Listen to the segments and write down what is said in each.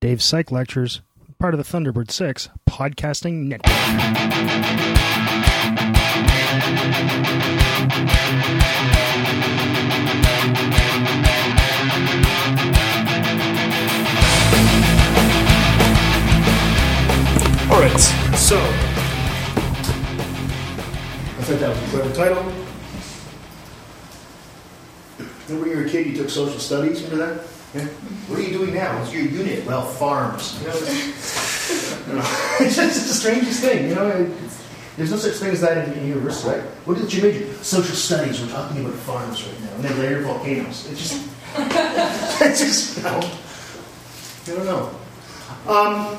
Dave's Psych Lectures, part of the Thunderbird 6 podcasting network. All right, so I thought that was a clever title. Remember when you were a kid, you took social studies. Remember that? What are you doing now? What's your unit? Well, farms. You know, it's, just the strangest thing. You know, there's no such thing as that in, in university, right? What did you major? Social studies. We're talking about farms right now, and then later volcanoes. It's just, it's just, you know, I don't know. Um,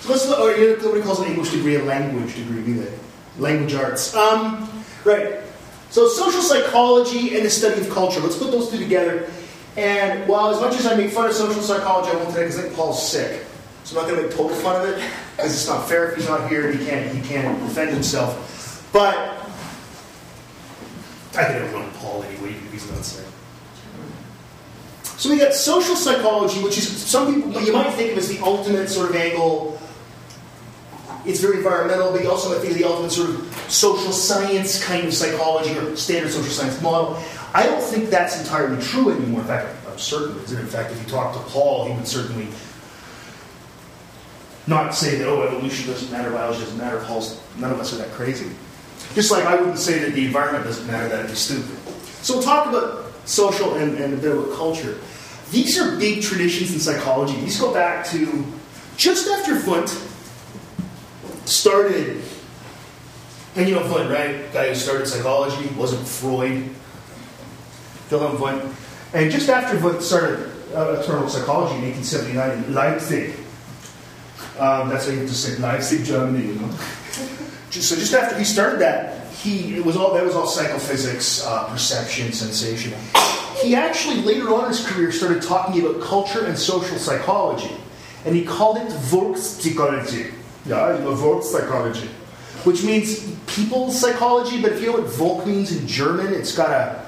so let's look, or you know, nobody calls an English degree a language degree, do they? Language arts. Um, right. So social psychology and the study of culture. Let's put those two together. And while as much as I make fun of social psychology, I won't today because I think Paul's sick. So I'm not going to make total fun of it because it's not fair if he's not here. and He can't. He can't defend himself. But I can outrun Paul anyway, even if he's not sick. So we got social psychology, which is some people you might think of as the ultimate sort of angle it's very environmental, but you also might think of the ultimate sort of social science kind of psychology or standard social science model. I don't think that's entirely true anymore. In fact, I'm certain it isn't. In fact, if you talk to Paul, he would certainly not say that, oh, evolution doesn't matter, biology doesn't matter. Paul's, none of us are that crazy. Just like I wouldn't say that the environment doesn't matter, that'd be stupid. So we'll talk about social and, and a bit about culture. These are big traditions in psychology. These go back to just after Wundt started, and you know Wundt, right? Guy who started psychology wasn't Freud. Wilhelm Wundt. And just after Wundt started uh, eternal psychology in 1879 in Leipzig, um, that's how you have to say Leipzig, Germany, you know. So just after he started that, he it was all that was all psychophysics, uh, perception, sensation. He actually later on in his career started talking about culture and social psychology, and he called it Volkspsychology. Yeah, you know, which means people's psychology. But if you know what Volk means in German, it's got a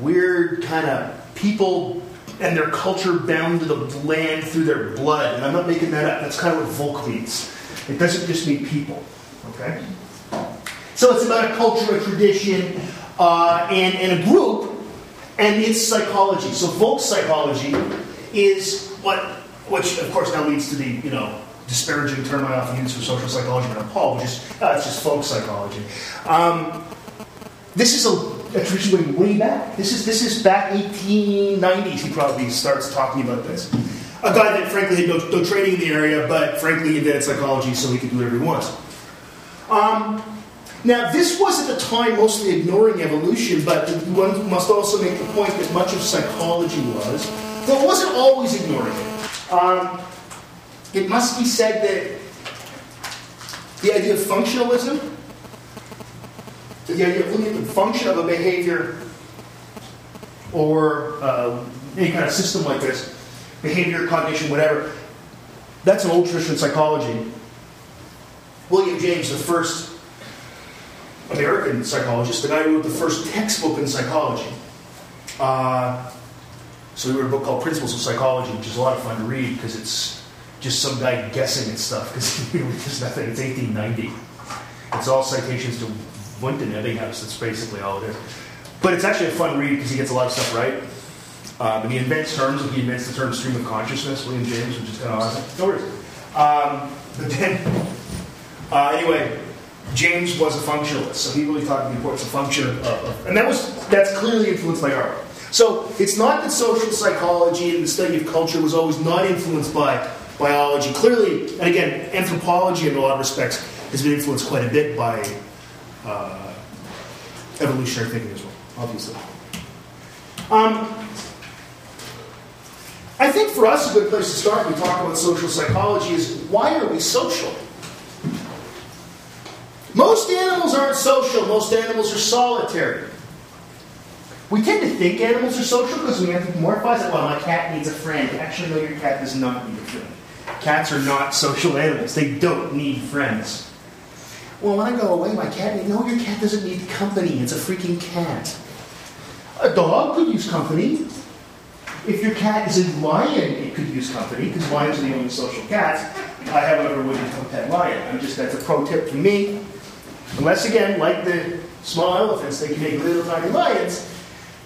weird kind of people and their culture bound to the land through their blood. And I'm not making that up. That's kind of what Volk means. It doesn't just mean people. Okay. So it's about a culture, a tradition, uh, and, and a group, and its psychology. So Volk psychology is what, which of course now leads to the you know disparaging term I often use for social psychology around Paul, which is uh, it's just folk psychology. Um, this is a, a, tradition way back. This is this is back 1890s. He probably starts talking about this. A guy that frankly had no, no training in the area, but frankly invented psychology so he could do whatever he wants. Um, now, this was at the time mostly ignoring evolution, but one must also make the point that much of psychology was, though it wasn't always ignoring it. Um, it must be said that the idea of functionalism, the idea of looking at the function of a behavior or uh, any kind of system like this, behavior, cognition, whatever, that's an old tradition in psychology. William James, the first American psychologist, the guy who wrote the first textbook in psychology. Uh, so he wrote a book called Principles of Psychology, which is a lot of fun to read because it's just some guy guessing at stuff because there's nothing. It's 1890. It's all citations to Wundt and Ebbinghaus. That's basically all it is. But it's actually a fun read because he gets a lot of stuff right. Um, and he invents terms, he invents the term stream of consciousness, William James, which is kind of awesome. No worries. Um, but then, uh, anyway, James was a functionalist, so he really taught the importance of function, of, of, and that was that's clearly influenced by art. So it's not that social psychology and the study of culture was always not influenced by biology. Clearly, and again, anthropology in a lot of respects has been influenced quite a bit by uh, evolutionary thinking as well, obviously. Um, I think for us, a good place to start when we talk about social psychology is why are we social? Most animals aren't social, most animals are solitary. We tend to think animals are social because we anthropomorphize it. Well, my cat needs a friend. Actually, no, your cat does not need a friend. Cats are not social animals. They don't need friends. Well, when I go away, my cat. No, your cat doesn't need company. It's a freaking cat. A dog could use company. If your cat is a lion, it could use company because lions are the only social cats. I, however, wouldn't become a pet lion. I'm just that's a pro tip from me. Unless again, like the small elephants, they can make little tiny lions.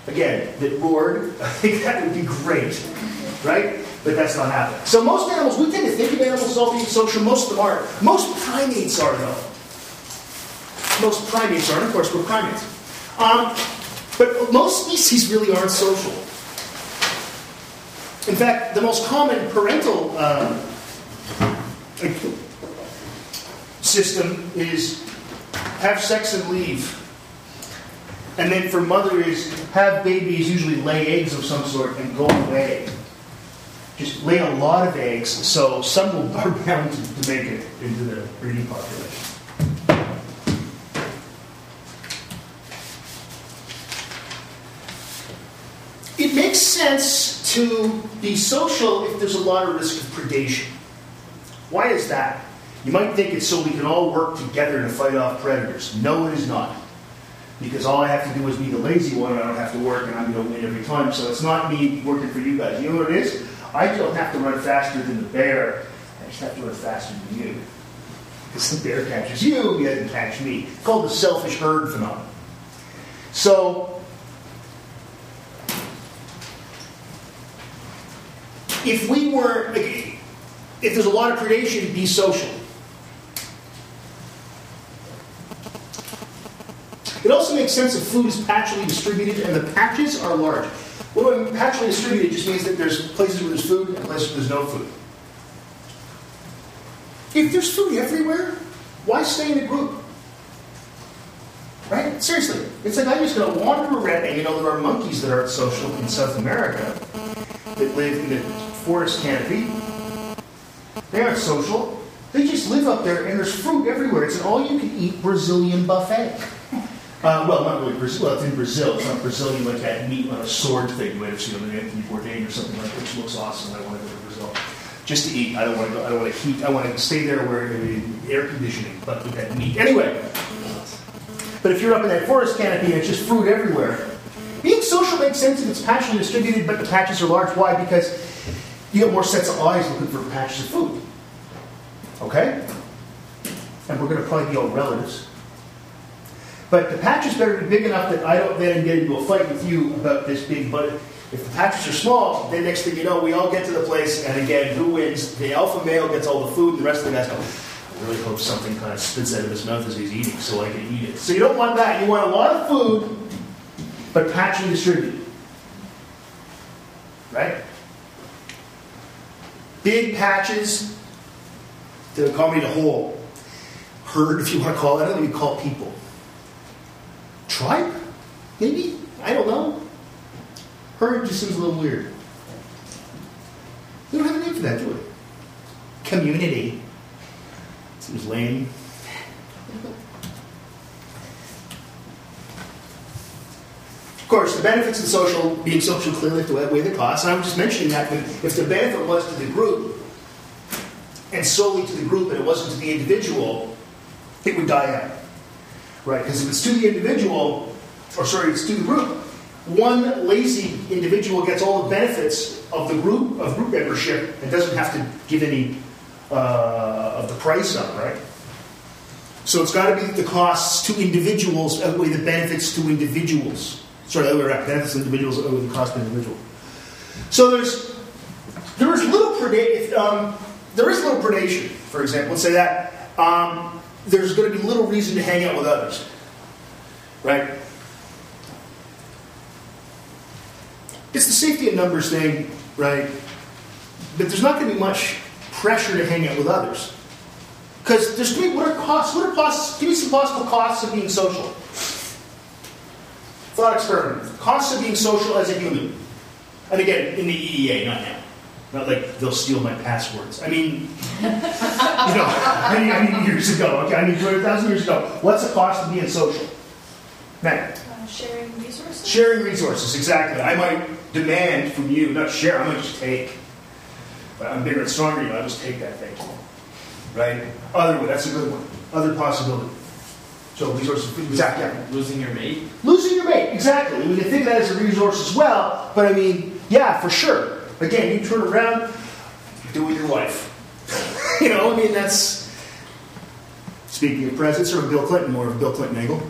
Again, that roared. I think that would be great, right? But that's not happening. So most animals, we tend to think of animals as all being social. Most of them aren't. Most primates are though. Most primates are, and of course, we're primates. Um, but most species really aren't social. In fact, the most common parental uh, system is have sex and leave. And then for mother is have babies usually lay eggs of some sort and go away. Just lay a lot of eggs, so some will are to, to make it into the breeding population. It makes sense to be social if there's a lot of risk of predation. Why is that? You might think it's so we can all work together to fight off predators. No, it is not. Because all I have to do is be the lazy one and I don't have to work and I'm going to win every time. So it's not me working for you guys. You know what it is? I don't have to run faster than the bear. I just have to run faster than you. Because the bear catches you, he doesn't catch me. It's called the selfish herd phenomenon. So if we were, if there's a lot of predation, be social. It also makes sense if food is patchily distributed and the patches are large. What do I mean patchily distributed? just means that there's places where there's food and places where there's no food. If there's food everywhere, why stay in a group? Right? Seriously. It's like I'm just going to wander around, and you know, there are monkeys that aren't social in South America that live in the forest canopy. They aren't social. They just live up there, and there's fruit everywhere. It's an all-you-can-eat Brazilian buffet. Uh, well, not really Brazil. Well, it's in Brazil. It's not Brazilian like that meat on a sword thing you might have seen on Anthony Bourdain or something like that, which looks awesome. I want to go to Brazil just to eat. I don't want to go. I don't want to heat. I want to stay there where air conditioning, but with that meat. Anyway, but if you're up in that forest canopy and it's just fruit everywhere, being social makes sense if it's patchily distributed, but the patches are large. Why? Because you have more sets of eyes looking for patches of food. Okay? And we're going to probably be all relatives. But the patches better be big enough that I don't then get into a fight with you about this big. But if the patches are small, then next thing you know, we all get to the place, and again, who wins? The alpha male gets all the food, and the rest of the guys go, I really hope something kind of spits out of his mouth as he's eating so I can eat it. So you don't want that. You want a lot of food, but patchily distributed. Right? Big patches to accommodate a whole herd, if you want to call it. I don't you call people. Tribe? Maybe? I don't know. Herd just seems a little weird. We don't have a name for that, do we? Community. Seems lame. Course, the benefits of social being social clearly outweigh the costs. And I'm just mentioning that if the benefit was to the group and solely to the group and it wasn't to the individual, it would die out. Right? Because if it's to the individual, or sorry, it's to the group, one lazy individual gets all the benefits of the group of group membership and doesn't have to give any uh, of the price up, right? So it's got to be the costs to individuals outweigh the benefits to individuals. Sorry, other way around. Benefits individuals over the cost to individual. So there's there is little predation. Um, there is little predation. For example, let's say that um, there's going to be little reason to hang out with others, right? It's the safety in numbers thing, right? But there's not going to be much pressure to hang out with others. Because there's three, what are costs? What are costs? Give me some possible costs of being social. Thought experiment. Cost of being social as a human. And again, in the EEA, not now. Not like they'll steal my passwords. I mean, you know, many, many years ago. Okay, I mean, 200,000 years ago. What's the cost of being social? Matt? Uh, sharing resources? Sharing resources, exactly. I might demand from you, not share, I might just take. But I'm bigger and stronger than you, I'll just take that thing. Right? Other, way, that's a good one. Other possibility. So resources, exactly. Losing your mate? Losing your mate, exactly. We can think of that as a resource as well, but I mean, Yeah, for sure. Again, you turn around, do with your wife. you know, I mean, that's. Speaking of presidents, or Bill Clinton, more of Bill Clinton angle.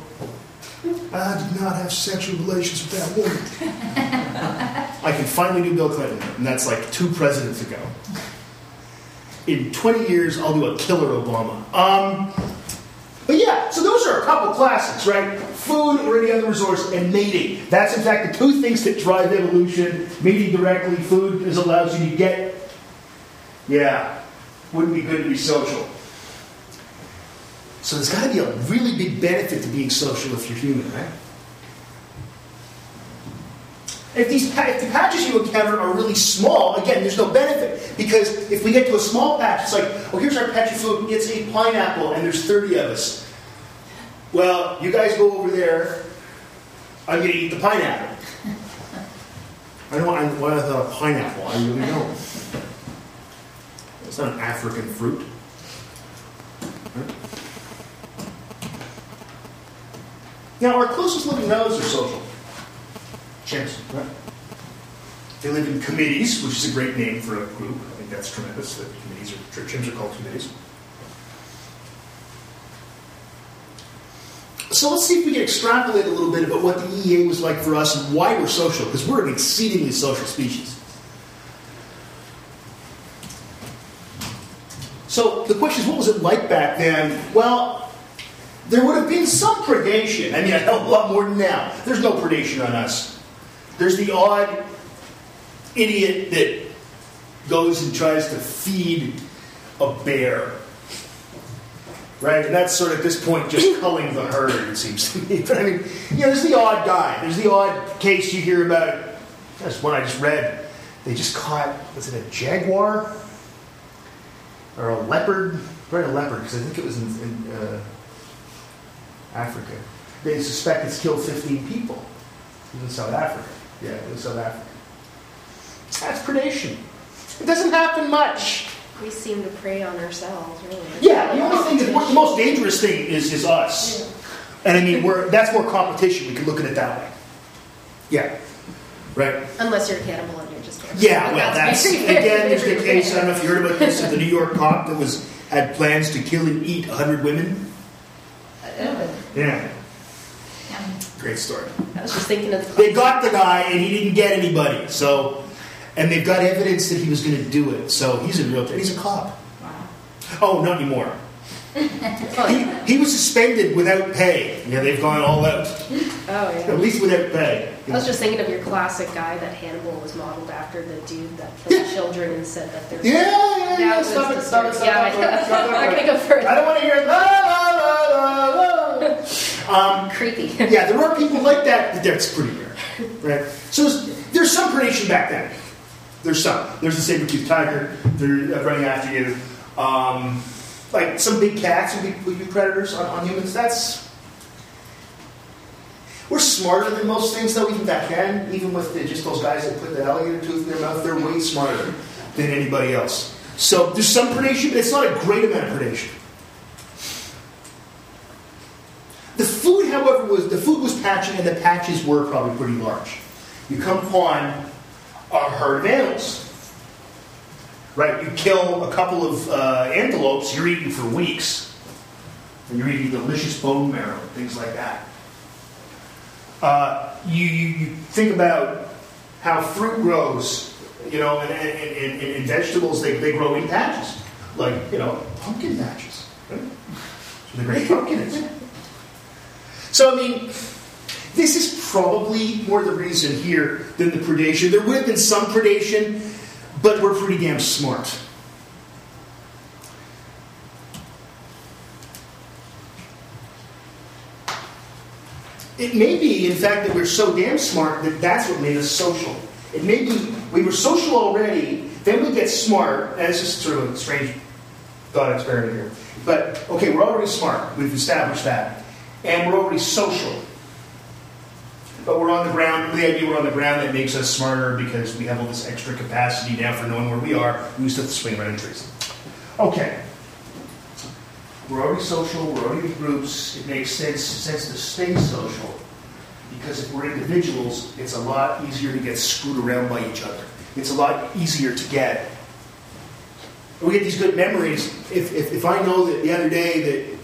I did not have sexual relations with that woman. I can finally do Bill Clinton, and that's like two presidents ago. In 20 years, I'll do a killer Obama. Um, but yeah, so those are a couple classics, right? Food or any other resource, and mating. That's in fact the two things that drive evolution. Mating directly, food is allows you to get. Yeah, wouldn't be good to be social. So there's got to be a really big benefit to being social if you're human, right? If these if the patches you encounter are really small, again, there's no benefit because if we get to a small patch, it's like, oh, here's our patch of food. It's a pineapple, and there's 30 of us. Well, you guys go over there. I'm going to eat the pineapple. I don't know why I thought of pineapple. I really don't. It's not an African fruit. Now, our closest living relatives are social. They live in committees, which is a great name for a group. I think that's tremendous that committees are, chimps are called committees. So let's see if we can extrapolate a little bit about what the EEA was like for us and why we're social, because we're an exceedingly social species. So the question is, what was it like back then? Well, there would have been some predation. I mean, a hell of a lot more than now. There's no predation on us. There's the odd idiot that goes and tries to feed a bear. Right? And that's sort of at this point just culling the herd, it seems to me. But I mean, you know, there's the odd guy. There's the odd case you hear about. That's one I just read. They just caught, was it a jaguar? Or a leopard? Right, a leopard, because I think it was in, in uh, Africa. They suspect it's killed 15 people in South Africa. Yeah, in South Africa. That's predation. It doesn't happen much. We seem to prey on ourselves, really. Yeah, the only thing that the most dangerous thing is is us. Yeah. And I mean, we're that's more competition. We can look at it that way. Yeah. Right. Unless you're a cannibal and you're just. Yeah, well, that's, that's again. There's the case. I don't know if you heard about this of the New York cop that was had plans to kill and eat 100 women. Yeah. Great story. I was just thinking of the. They got the guy and he didn't get anybody. So, and they've got evidence that he was going to do it. So he's in real. He's a cop. Wow. Oh, not anymore. he, he was suspended without pay. Yeah, they've gone all out. Oh yeah. At least without pay. I was just thinking of your classic guy that Hannibal was modeled after, the dude that killed yeah. children and said that they're. Yeah, yeah, yeah. Stop it, stop it, stop it. yeah, it. I'm not going to go further. I don't want to hear la, la la la la. Um, Creepy. yeah, there are people like that, but that's pretty rare. Right? So there's, some predation back then. There's some. There's the saber-toothed tiger. They're running after you. Um, like some big cats would be, would be predators on, on, humans. That's we're smarter than most things, though. Even back then, even with the, just those guys that put the alligator tooth in their mouth, they're way smarter than anybody else. So there's some predation, but it's not a great amount of predation. However, was the food was patchy, and the patches were probably pretty large. You come upon a herd of animals. Right? You kill a couple of uh, antelopes, you're eating for weeks. And you're eating delicious bone marrow, things like that. Uh, you, you, you, think about how fruit grows, you know, and, and, and, and, vegetables, they, they grow in patches. Like, you know, pumpkin patches. Right? So the great pumpkin. So, I mean, this is probably more the reason here than the predation. There would have been some predation, but we're pretty damn smart. It may be, in fact, that we're so damn smart that that's what made us social. It may be we were social already, then we get smart, and it's just sort of a strange thought experiment here. But okay, we're already smart. We've established that and we're already social. But we're on the ground, the idea we're on the ground that makes us smarter because we have all this extra capacity now for knowing where we are. We used to have to swing around in trees. Okay. We're already social, we're already in groups. It makes sense, sense to stay social because if we're individuals, it's a lot easier to get screwed around by each other. It's a lot easier to get. We get these good memories. If, if, if I know that the other day that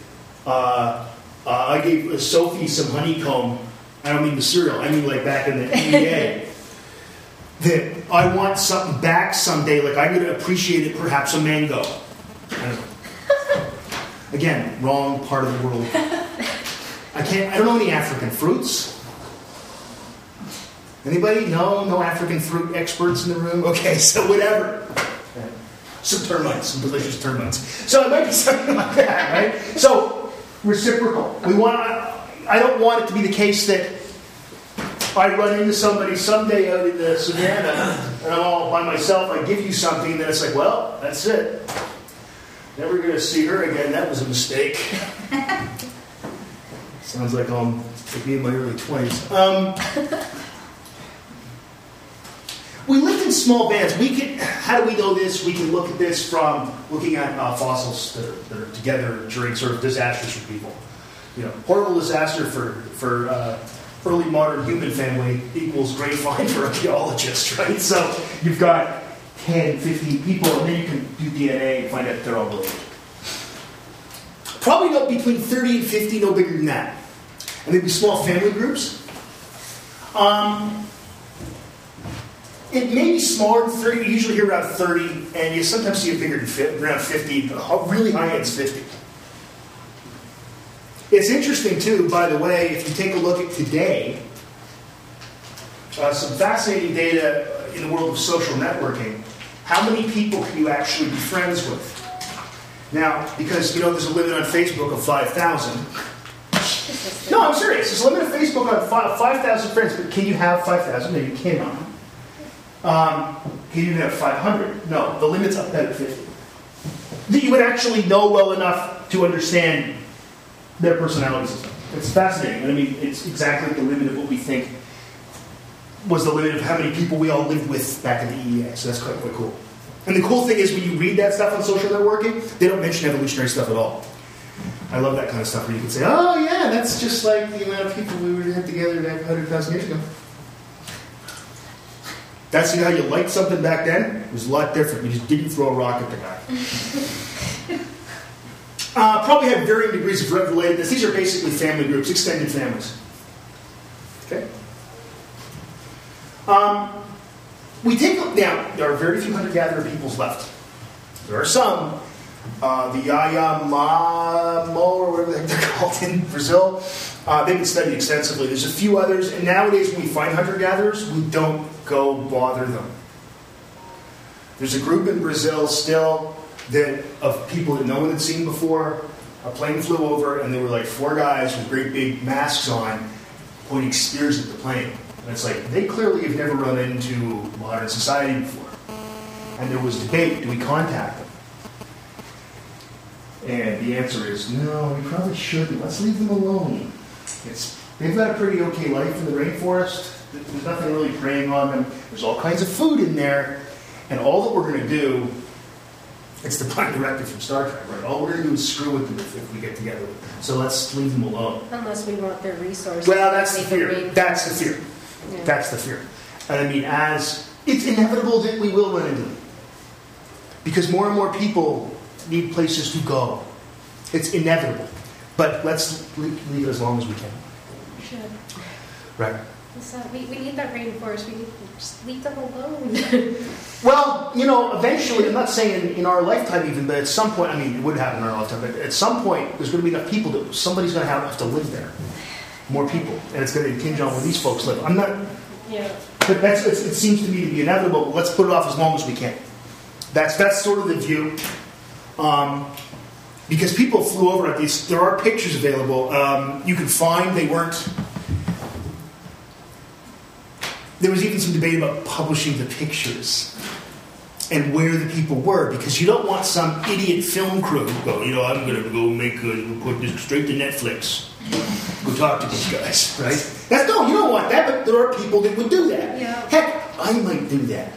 uh, uh, I gave Sophie some honeycomb, I don't mean the cereal, I mean like back in the EA, that I want something back someday, like I'm going to appreciate it, perhaps a mango. Again, wrong part of the world. I can't. I don't know any African fruits. Anybody? No, no African fruit experts in the room. Okay, so whatever. Some termites, some delicious termites. So it might be something like that, right? So reciprocal. We want. I don't want it to be the case that I run into somebody someday out in the savannah and I'm all by myself. I give you something, and then it's like, well, that's it. Never going to see her again. That was a mistake. Sounds like I'm me in my early 20s. Um, we lived in small bands. We can. How do we know this? We can look at this from looking at uh, fossils that are, that are, together during sort of disasters for people. You know, horrible disaster for for uh, early modern human family equals great find for archaeologists, right? So you've got 10, 15 people, and then you can do DNA and find out they're all related. Probably not between 30 and 50, no bigger than that. And they'd be small family groups. Um, it may be smaller than 30, you usually hear around 30, and you sometimes see it bigger than 50, around 50, but really high end is 50. It's interesting, too, by the way, if you take a look at today, uh, some fascinating data in the world of social networking. How many people can you actually be friends with? Now, because you know there's a limit on Facebook of 5,000. No, I'm serious. There's a limit on Facebook on 5,000 friends, but can you have 5,000? No, you cannot. Um, can you have 500? No, the limit's up at 50. That you would actually know well enough to understand their personality system. It's fascinating. I mean, it's exactly the limit of what we think was the limit of how many people we all lived with back in the EEA. So that's quite, quite cool. And the cool thing is when you read that stuff on social networking, they don't mention evolutionary stuff at all. I love that kind of stuff where you can say, oh, yeah, that's just like the amount of people we would have together 100,000 years ago. That's how you liked something back then? It was a lot different. You just didn't throw a rock at the guy. uh, probably have varying degrees of relatedness. These are basically family groups, extended families. Okay? Um, we take now. There are very few hunter-gatherer peoples left. There are some. Uh, the Yanomamo, or whatever they're called in Brazil, uh, they've been studied extensively. There's a few others, and nowadays when we find hunter-gatherers, we don't go bother them. There's a group in Brazil still that of people that no one had seen before. A plane flew over, and there were like four guys with great big masks on, pointing spears at the plane. And it's like, they clearly have never run into modern society before. And there was debate do we contact them? And the answer is no, we probably shouldn't. Let's leave them alone. It's, they've got a pretty okay life in the rainforest. There's nothing really preying on them. There's all kinds of food in there. And all that we're going to do, it's the prime directive from Star Trek, right? All we're going to do is screw with them if, if we get together. So let's leave them alone. Unless we want their resources. Well, that's the fear. That's the fear. Yeah. That's the fear. And I mean, as it's inevitable that we will run into them. Because more and more people need places to go. It's inevitable. But let's leave, leave it as long as we can. Should. Right. So we, we need that rainforest. We need just leave them alone. Well, you know, eventually, I'm not saying in, in our lifetime even, but at some point, I mean, it would happen in our lifetime, but at some point, there's going to be enough people that somebody's going to have, have to live there. More people. And it's going to impinge on where these folks live. I'm not, yeah. But that's, it's, it seems to me to be inevitable. But let's put it off as long as we can. That's that's sort of the view. Um, because people flew over at these. There are pictures available. Um, you can find they weren't. There was even some debate about publishing the pictures and where the people were because you don't want some idiot film crew go. You know, I'm going to go make a, put this straight to Netflix. Go talk to these guys, right? That's no, you don't want that. But there are people that would do that. Yeah. Heck, I might do that.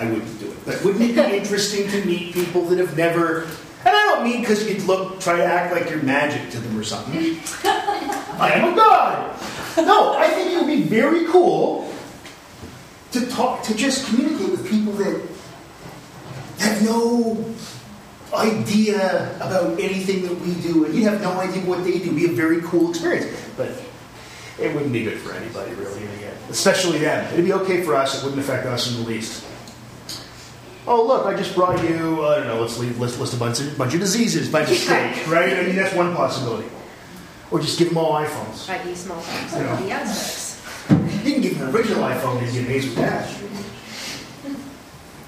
I wouldn't do it. But wouldn't it be interesting to meet people that have never? And I don't mean because you'd look, try to act like you're magic to them or something. I am a god. no, I think it would be very cool to talk, to just communicate with people that have no idea about anything that we do, and you have no idea what they do. It'd be a very cool experience, but it wouldn't be good for anybody, really, in the end. Especially them. It'd be okay for us. It wouldn't affect us in the least. Oh, look, I just brought you, I don't know, let's leave, list, list a bunch of, bunch of diseases by mistake, right? I mean, that's one possibility. Or just give them all iPhones. I.e. smallpox You know. You can give them an original iPhone and get amazed with that.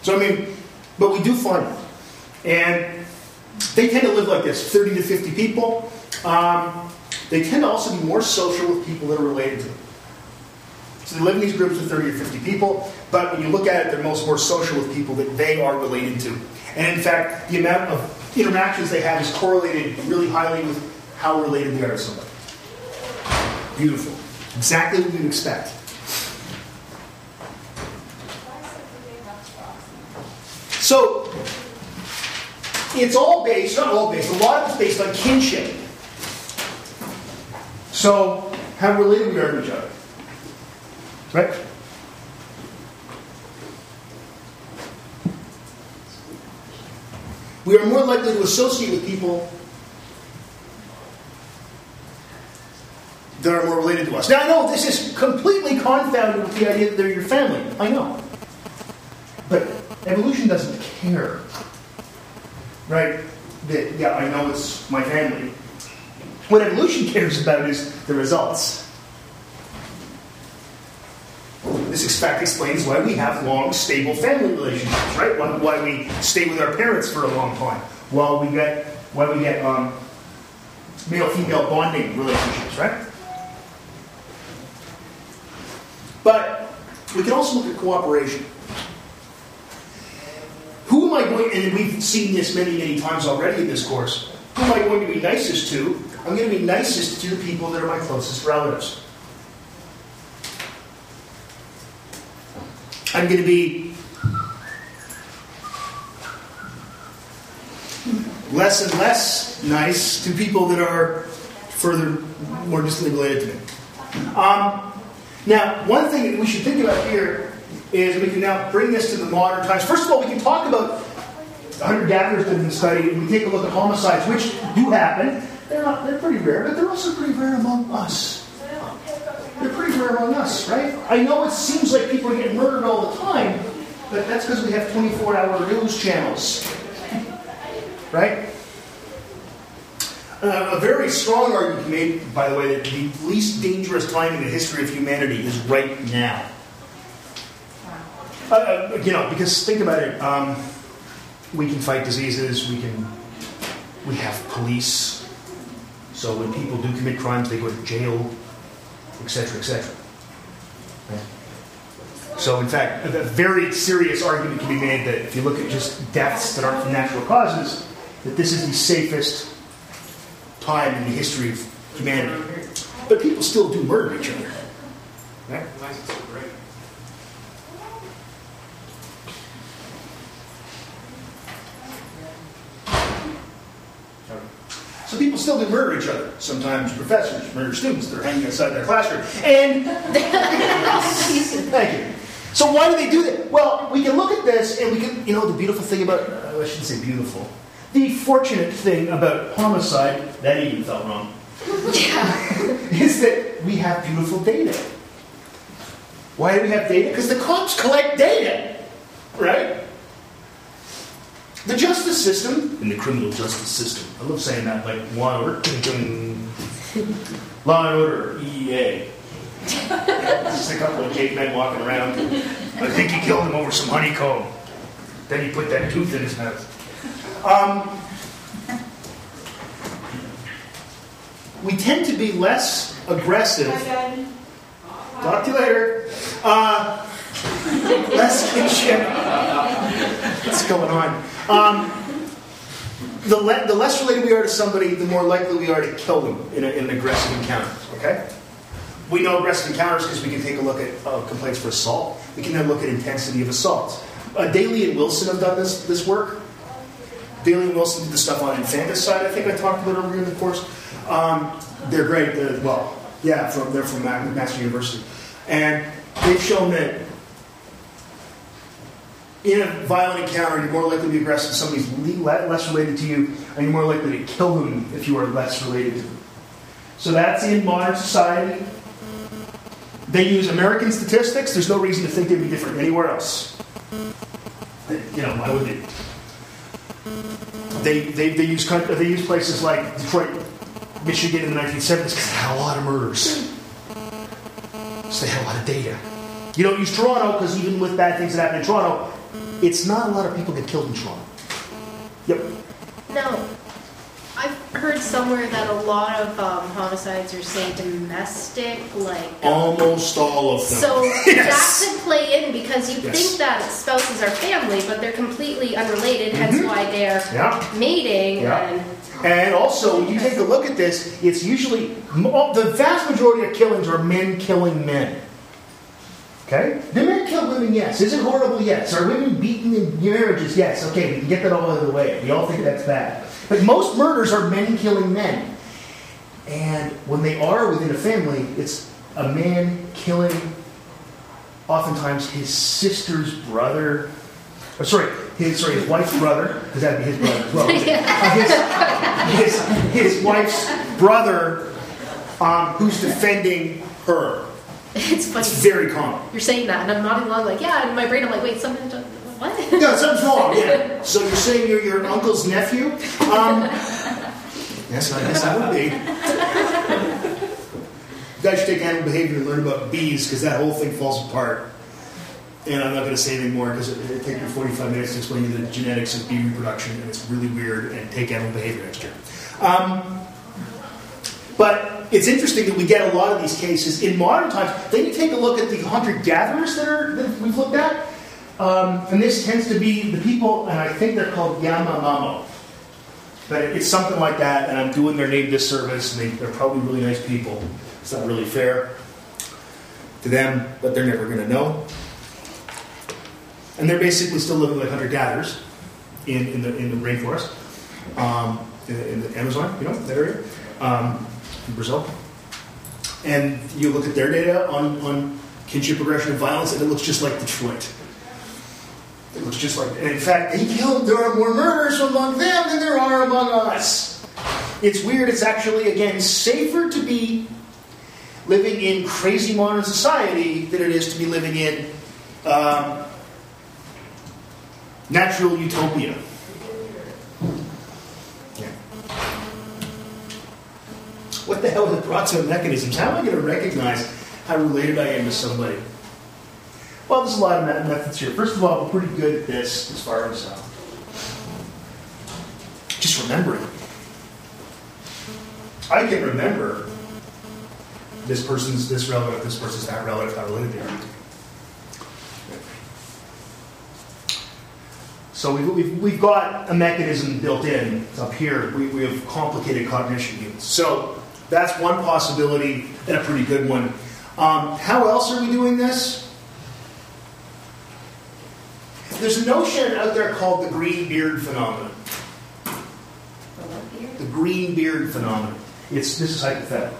So, I mean, but we do find them. And they tend to live like this 30 to 50 people. Um, they tend to also be more social with people that are related to them. So they live in these groups of 30 or 50 people, but when you look at it, they're most more social with people that they are related to. And in fact, the amount of interactions they have is correlated really highly with how related they are to somebody. Beautiful. Exactly what you'd expect. So, it's all based, not all based, a lot of it's based on kinship. So, how related we are to each other. Right? We are more likely to associate with people that are more related to us. Now, I know this is completely confounded with the idea that they're your family. I know. But evolution doesn't care. Right? That, yeah, I know it's my family. What evolution cares about is the results. This in fact explains why we have long, stable family relationships, right? Why, we stay with our parents for a long time. While we get, why we get um, male-female bonding relationships, right? But we can also look at cooperation. Who am I going, to, and we've seen this many, many times already in this course, who am I going to be nicest to? I'm going to be nicest to the people that are my closest relatives. I'm going to be less and less nice to people that are further, more distantly related to me. Um, now, one thing that we should think about here is we can now bring this to the modern times. First of all, we can talk about hunter gatherers that have been studied, and we take a look at homicides, which do happen. They're not, they're pretty rare, but they're also pretty rare among us. They're pretty rare among us, right? I know it seems like people are getting murdered all the time, but that's because we have 24 hour news channels. Right? Uh, a very strong argument made, by the way, that the least dangerous time in the history of humanity is right now. Uh, uh, you know, because think about it. Um, we can fight diseases. We can. We have police. So when people do commit crimes, they go to jail, etc., etc. So, in fact, a very serious argument can be made that if you look at just deaths that aren't from natural causes, that this is the safest time in the history of humanity. But people still do murder each other. Right? So people still do murder each other. Sometimes professors murder students. They're hanging outside their classroom. And thank you. So why do they do that? Well, we can look at this and we can, you know, the beautiful thing about, uh, I shouldn't say beautiful, the fortunate thing about homicide, that even felt wrong, Yeah. is that we have beautiful data. Why do we have data? Because the cops collect data, right? The justice system, in the criminal justice system, I love saying that, like law and order, law and order, EEA. Just a couple of cavemen walking around. I think he killed him over some honeycomb. Then he put that tooth in his mouth. Um, we tend to be less aggressive. Talk to you later. Uh, less kinship. What's going on? Um, the, le- the less related we are to somebody, the more likely we are to kill them in, a, in an aggressive encounter. Okay? We know aggressive encounters because we can take a look at uh, complaints for assault. We can then look at intensity of assaults. Uh, Daly and Wilson have done this, this work. Daly and Wilson did the stuff on infanticide, I think I talked about earlier in the course. Um, they're great. Uh, well, Yeah, from they're from McMaster University, and they've shown that in a violent encounter, you're more likely to be aggressive if somebody's le- le- less related to you, and you're more likely to kill them if you are less related to them. So that's in modern society. They use American statistics. There's no reason to think they'd be different anywhere else. You know, why would they? They, they, they, use, they use places like Detroit, Michigan in the 1970s because they had a lot of murders. So they had a lot of data. You don't use Toronto because even with bad things that happen in Toronto, it's not a lot of people get killed in Toronto. Yep. Now, I've heard somewhere that a lot of um, homicides are, say, domestic, like. um, Almost all of them. So Yes. that could play in because you Yes. think that spouses are family, but they're completely unrelated. Hence why they're Yeah. mating Yeah. and And also, when you take a look at this, it's usually the vast majority of killings are men killing men. Okay? Do men kill women? Yes. Is it horrible? Yes. Are women beaten in marriages? Yes. Okay, we can get that all out of the way. We all think that's bad. But most murders are men killing men. And when they are within a family, it's a man killing oftentimes his sister's brother. Or sorry, his sorry, his wife's brother, because that'd be his brother as well. Uh, his, his, his wife's brother um, who's defending her. it's funny. It's very common. You're saying that, and I'm nodding along like, yeah. In my brain, I'm like, wait, something. What? No, something's wrong. Yeah. So you're saying you're your uncle's nephew? Um, yes, I guess I would be. You guys should take animal behavior and learn about bees because that whole thing falls apart. And I'm not going to say any more because it, it take me 45 minutes to explain you the genetics of bee reproduction, and it's really weird. And take animal behavior next year. Um, but it's interesting that we get a lot of these cases in modern times. Then you take a look at the hunter-gatherers that are that we've looked at. Um, and this tends to be the people, and I think they're called Yamamamo. But it's something like that, and I'm doing their name disservice, and they, they're probably really nice people. It's not really fair to them, but they're never going to know. And they're basically still living like hunter gatherers in, in, the, in the rainforest, um, in, in the Amazon, you know, that area, um, in Brazil. And you look at their data on, on kinship progression and violence, and it looks just like Detroit. It looks just like, and in fact, they killed, there are more murders among them than there are among us. It's weird, it's actually, again, safer to be living in crazy modern society than it is to be living in um, natural utopia. What the hell are the proximate mechanisms? How am I going to recognize how related I am to somebody? Well, there's a lot of methods here. First of all, we're pretty good at this as far as uh, just remembering. I can remember this person's this relative, this person's that relative, how related they are. So we've, we've, we've got a mechanism built in up here. We, we have complicated cognition units. So that's one possibility and a pretty good one. Um, how else are we doing this? There's a notion out there called the green beard phenomenon. The green beard phenomenon. It's this is hypothetical.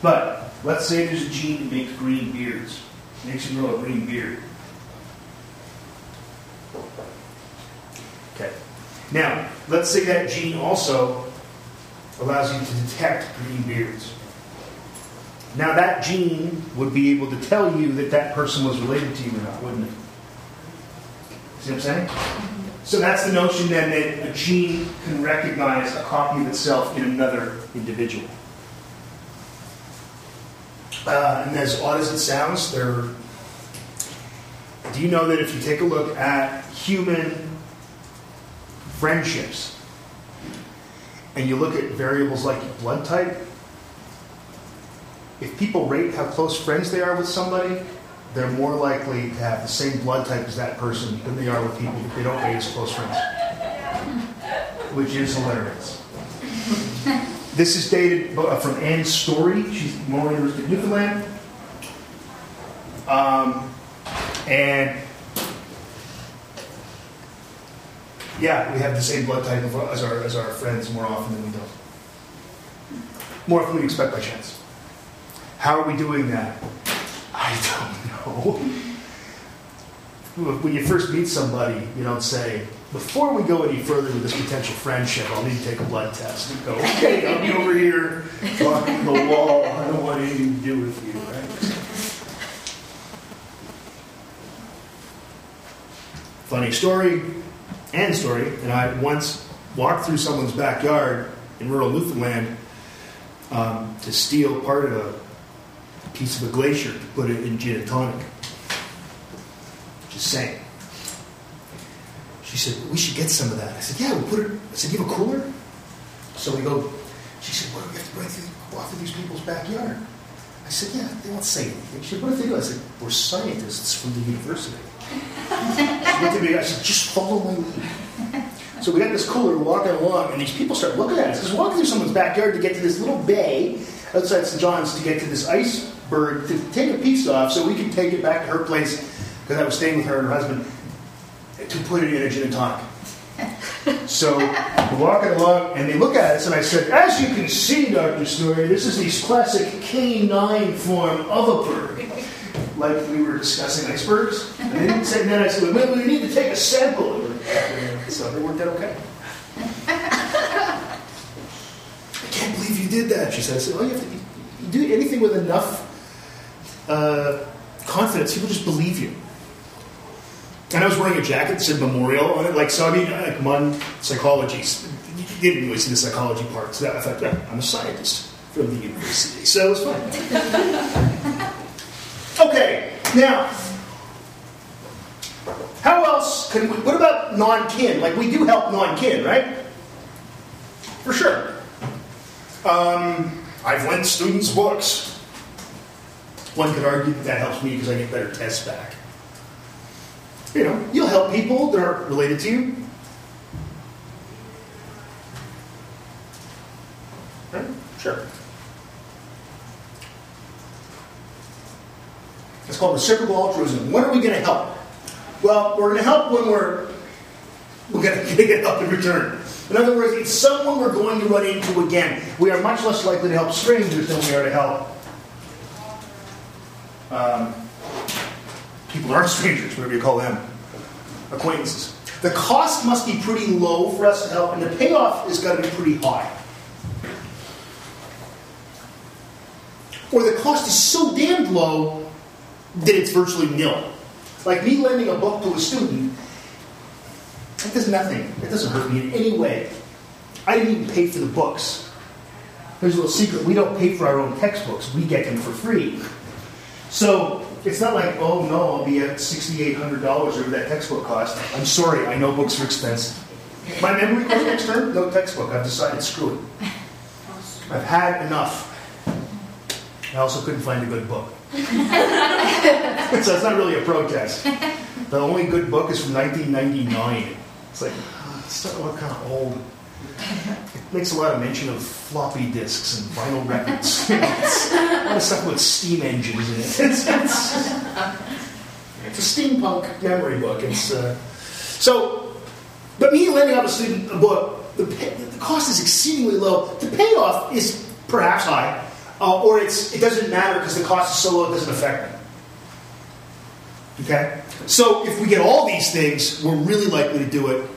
But let's say there's a gene that makes green beards. Makes you grow a green beard. Okay. Now, let's say that gene also allows you to detect green beards. Now, that gene would be able to tell you that that person was related to you or not, wouldn't it? See what I'm saying? So that's the notion then that a gene can recognize a copy of itself in another individual. Uh, and as odd as it sounds, there. Do you know that if you take a look at human friendships and you look at variables like blood type, if people rate how close friends they are with somebody, they're more likely to have the same blood type as that person than they are with people that they don't rate as close friends. Which is hilarious. This is dated uh, from Anne Storey. She's Memorial University of Newfoundland. Um, and yeah, we have the same blood type of- as our, as our friends more often than we don't. More often than we expect by chance. How are we doing that? I don't know. When you first meet somebody, you don't say, before we go any further with this potential friendship, I'll need to take a blood test. You go, okay, I'll be over here blocking the wall. I don't want anything to do with you, right? Funny story Anne Storey, and I once walked through someone's backyard in rural Newfoundland um, to steal part of a piece of a glacier to put it in gin and tonic. Just saying. She said, we should get some of that. I said, yeah, we'll put it. I said, you have a cooler? So we go, she said, well, we have to break through, off of these people's backyard. I said, yeah, they won't say anything. She said, what if they do? I said, we're scientists from the university. Looked at me, I said, just follow my lead. So we got this cooler walking along, and these people start looking at us. Because walking through someone's backyard to get to this little bay outside St. John's to get to this iceberg to take a piece off so we can take it back to her place, because I was staying with her and her husband, to put it in a gin and tonic. So we're walking along, and they look at us, and I said, As you can see, Dr. Snorri, this is the classic K9 form of a bird. Like we were discussing icebergs. And, they didn't say, then I said, well, we need to take a sample. So it worked out okay. I can't believe you did that, she said. I said, oh, you have to you do anything with enough uh, confidence, people just believe you. And I was wearing a jacket that said memorial on it, like, so I mean, like, one psychology. You didn't really see the psychology part, so that, I thought, yeah, I'm a scientist from the university, so it was fine. Okay, now, how else can we, what about non kin? Like, we do help non kin, right? For sure. Um, I've lent students books. One could argue that that helps me because I get better tests back. You know, you'll help people that are related to you. Right? Sure. It's called reciprocal altruism. When are we going to help? Well, we're going to help when we're we're going to get help in return. In other words, it's someone we're going to run into again. We are much less likely to help strangers than we are to help um, people aren't strangers, whatever you call them, acquaintances. The cost must be pretty low for us to help, and the payoff is got to be pretty high. Or the cost is so damned low that it's virtually nil. Like me lending a book to a student, it does nothing. It doesn't hurt me in any way. I didn't even pay for the books. There's a little secret. We don't pay for our own textbooks. We get them for free. So it's not like, oh no, I'll be at $6,800 over that textbook cost. I'm sorry, I know books are expensive. My memory course next term, no textbook. I've decided, screw it. I've had enough. I also couldn't find a good book. so it's not really a protest. The only good book is from 1999. It's like, it's not what kind of old. It makes a lot of mention of floppy disks and vinyl records. a lot of stuff with steam engines in it. It's, it's, it's a steampunk memory book. It's uh, so, but me lending out a student a book, the, pay, the cost is exceedingly low. The payoff is perhaps high, uh, or it's it doesn't matter because the cost is so low it doesn't affect me. Okay, so if we get all these things, we're really likely to do it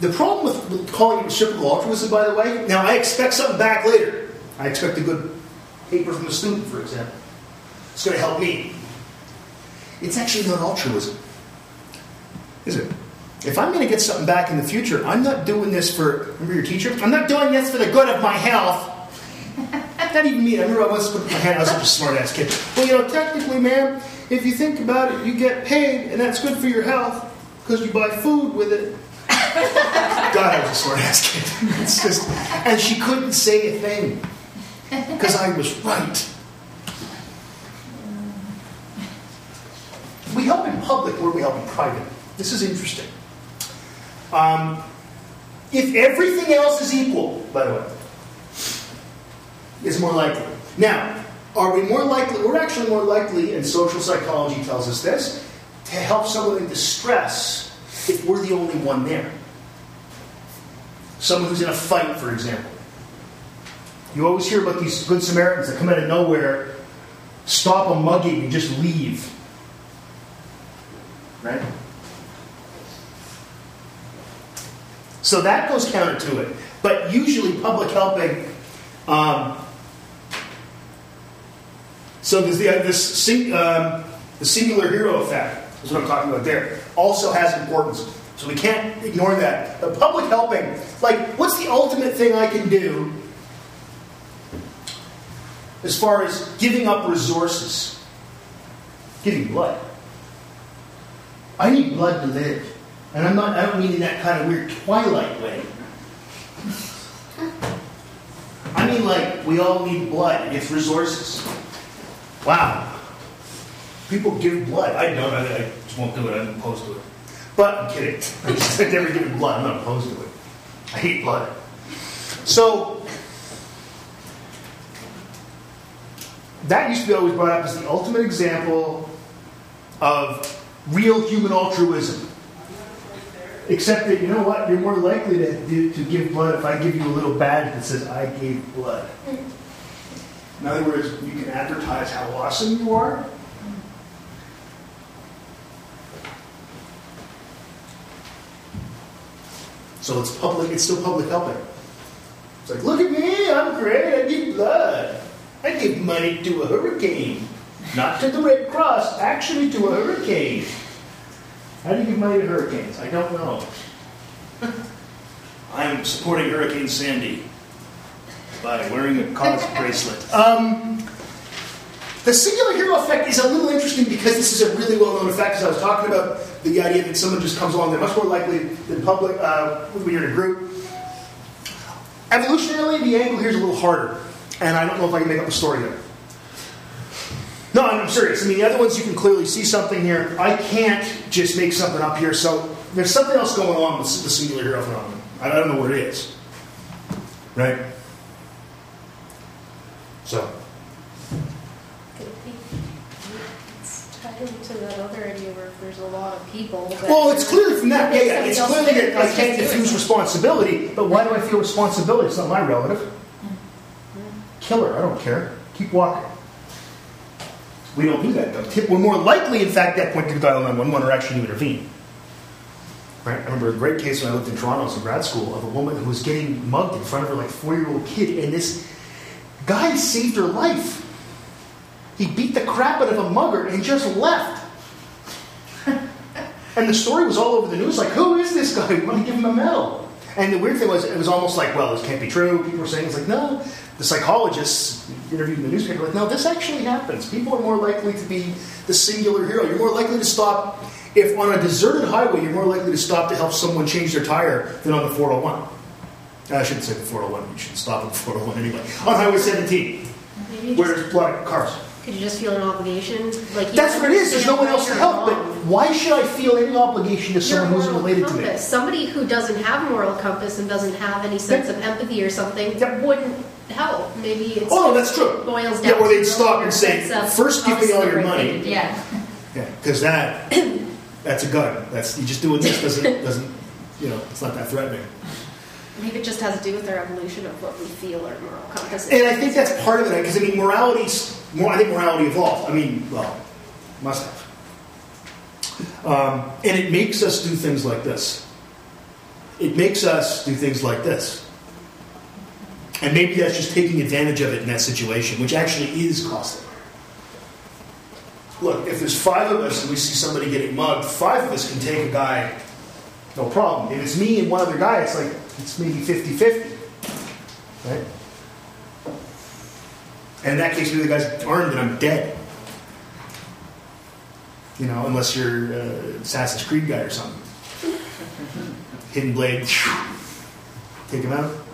the problem with calling it reciprocal altruism, by the way, now I expect something back later. I expect a good paper from a student, for example. It's going to help me. It's actually not altruism, is it? If I'm going to get something back in the future, I'm not doing this for, remember your teacher? I'm not doing this for the good of my health. Not even me. I remember I put my hand, I was such a smart ass kid. Well, you know, technically, ma'am, if you think about it, you get paid, and that's good for your health because you buy food with it. God, I was a smart ass kid. It's just, and she couldn't say a thing because I was right. We help in public where we help in private. This is interesting. Um, if everything else is equal, by the way, it's more likely. Now, are we more likely? We're actually more likely, and social psychology tells us this, to help someone in distress if we're the only one there. Someone who's in a fight, for example. You always hear about these good Samaritans that come out of nowhere stop a mugging and just leave. Right? So that goes counter to it. But usually, public helping. Um, so uh, this sing, um, the singular hero effect, is what I'm talking about there, also has importance. So we can't ignore that. But public helping, like, what's the ultimate thing I can do as far as giving up resources? Giving blood. I need blood to live. And I'm not, I don't mean in that kind of weird twilight way. I mean like we all need blood. It's resources. Wow. People give blood. I don't. I, I just won't do it. I'm opposed to it. But I'm kidding. I've never given blood. I'm not opposed to it. I hate blood. So that used to be always brought up as the ultimate example of real human altruism. Except that, you know what? You're more likely to, do, to give blood if I give you a little badge that says, I gave blood. In other words, you can advertise how awesome you are. So it's public, it's still public helping. It's like, look at me, I'm great, I give blood. I give money to a hurricane. Not to the Red Cross, actually to a hurricane. How do you give money to hurricanes? I don't know. I'm supporting Hurricane Sandy by wearing a cause bracelet. Um, the singular hero effect is a little interesting because this is a really well-known effect. As I was talking about the idea that someone just comes along, they're much more likely than public uh, when you're in a group. Evolutionarily, the angle here is a little harder, and I don't know if I can make up a story there. No, I'm serious. I mean, the other ones you can clearly see something here. I can't just make something up here. So there's something else going on with the singular hero phenomenon. I don't know what it is. Right? So. It's tied into that other idea where if there's a lot of people. Well, it's clearly from that. Yeah, yeah. It's clearly that I can't diffuse responsibility. But why do I feel responsibility? It's not my relative. Mm-hmm. Kill her. I don't care. Keep walking. We don't do that though. We're more likely, in fact, at that point to dial 911 or actually to intervene. Right? I remember a great case when I lived in Toronto as a grad school of a woman who was getting mugged in front of her like four-year-old kid, and this guy saved her life. He beat the crap out of a mugger and just left. And the story was all over the news, like, who is this guy? We want to give him a medal. And the weird thing was, it was almost like, well, this can't be true. People were saying, it's like, no. The psychologists interviewed in the newspaper, like, no, this actually happens. People are more likely to be the singular hero. You're more likely to stop, if on a deserted highway, you're more likely to stop to help someone change their tire than on the 401. I shouldn't say the 401, you should stop at the 401 anyway. On Highway 17, Maybe you where there's a lot of cars. could you just feel an obligation? Like you That's what it is. There's no one else to right or help. But why should I feel any obligation to someone who's moral related to me? compass. Somebody who doesn't have a moral compass and doesn't have any sense of empathy or something Yep. wouldn't help. Maybe it's Oh, no, that's true. boils down. Yeah, or they'd to stop and say, sense of "First give me all your money." Yeah. Yeah, because that that's a gun. That's you just doing this doesn't doesn't you know it's not that threatening. Maybe it just has to do with their evolution of what we feel our moral compass is. And I think that's part of it because I mean morality's more. I think morality evolved. I mean, well, must have. Um, and it makes us do things like this. It makes us do things like this. And maybe that's just taking advantage of it in that situation, which actually is costly. Look, if there's five of us and we see somebody getting mugged, five of us can take a guy, no problem. If it's me and one other guy, it's like, it's maybe 50 50. Right? And in that case, maybe the guy's armed and I'm dead. You know, unless you're uh, Assassin's Creed guy or something. Hidden blade, take him out.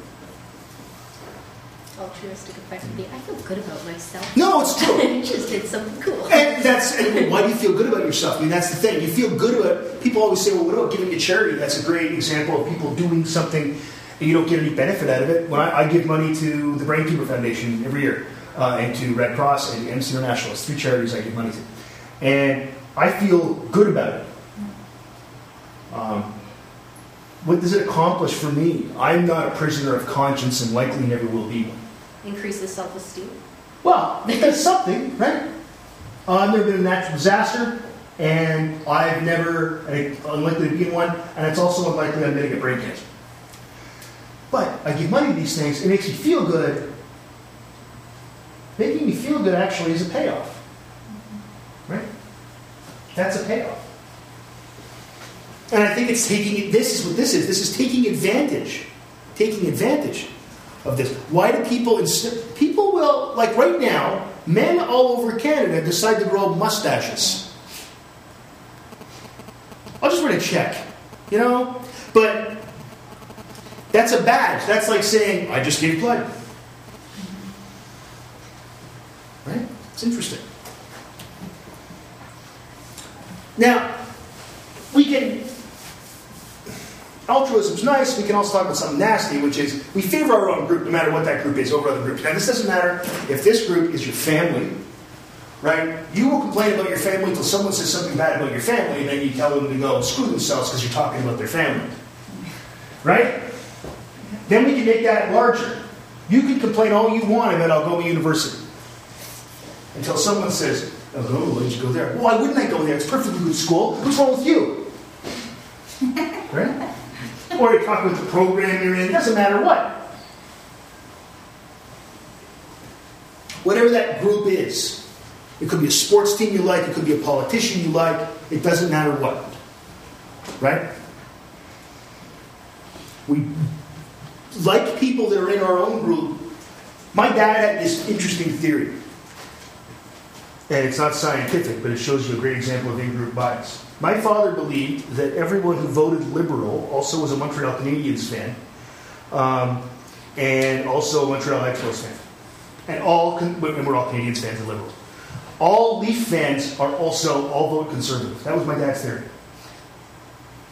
Altruistic effect would be, I feel good about myself. No, it's true. I just did something cool. And that's and why do you feel good about yourself? I mean, that's the thing. You feel good about. People always say, "Well, what about giving to charity?" That's a great example of people doing something and you don't get any benefit out of it. When I, I give money to the Brainkeeper Foundation every year, uh, and to Red Cross and Amnesty International, it's three charities I give money to, and I feel good about it. Um, what does it accomplish for me? I'm not a prisoner of conscience and likely never will be one. Increases self-esteem. Well, does something, right? Uh, I've never been in a natural disaster, and I've never, unlikely to be in one, and it's also unlikely I'm going to get brain cancer. But I give money to these things, it makes me feel good. Making me feel good actually is a payoff. Right? That's a payoff. And I think it's taking, this is what this is. This is taking advantage. Taking advantage of this. Why do people, people will, like right now, men all over Canada decide to grow mustaches. I'll just write a check, you know? But that's a badge. That's like saying, I just gave blood. Right? It's interesting. Now, we can. Altruism's nice. We can also talk about something nasty, which is we favor our own group, no matter what that group is, over other groups. Now, this doesn't matter if this group is your family, right? You will complain about your family until someone says something bad about your family, and then you tell them to go screw themselves because you're talking about their family, right? Then we can make that larger. You can complain all you want about Algoma University until someone says, "Oh, why did you go there?" Why wouldn't I go there? It's a perfectly good school. What's wrong with you? right? Or you talk about the program you're in. It doesn't matter what. Whatever that group is, it could be a sports team you like, it could be a politician you like, it doesn't matter what. Right? We like people that are in our own group. My dad had this interesting theory. And it's not scientific, but it shows you a great example of in group bias. My father believed that everyone who voted Liberal also was a Montreal Canadiens fan, um, and also a Montreal Expos fan. And all, and we're all Canadiens fans and liberal. All Leaf fans are also all vote Conservative. That was my dad's theory.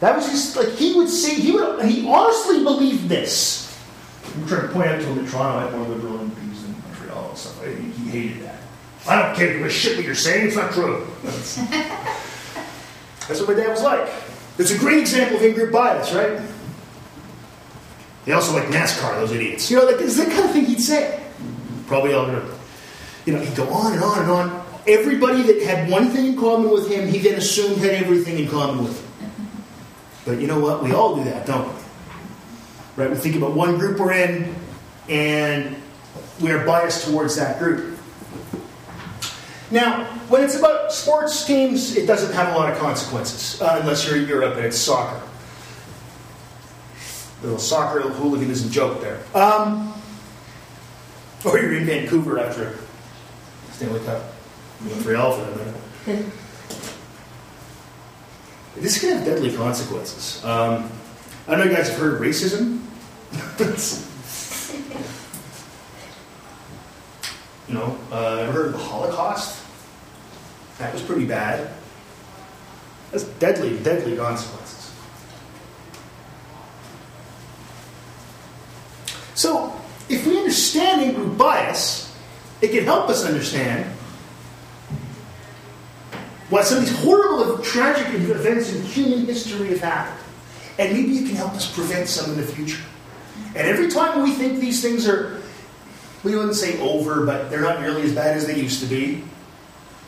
That was just like he would say he would he honestly believed this. I'm trying to point out to him that Toronto had more liberal MPs than Montreal and stuff. He hated that. I don't care if shit what you're saying. It's not true. That's, what my dad was like. It's a great example of in-group bias, right? They also like NASCAR, those idiots. You know, like, it's the kind of thing he'd say. Probably all gonna, you know, he'd go on and on and on. Everybody that had one thing in common with him, he then assumed had everything in common with him. But you know what? We all do that, don't we? Right? We think about one group we're in, and we are biased towards that group. Now, when it's about sports teams, it doesn't have a lot of consequences, uh, unless you're in Europe and it's soccer. Little soccer hooliganism joke there. Um, or you're in Vancouver after Stanley Cup. Montreal for that minute. This can have deadly consequences. Um, I know you guys have heard of racism. you know, uh, ever heard of the Holocaust? That was pretty bad. That's deadly, deadly consequences. So, if we understand in group bias, it can help us understand why some of these horrible, tragic events in human history have happened. And maybe it can help us prevent some in the future. And every time we think these things are, we wouldn't say over, but they're not nearly as bad as they used to be,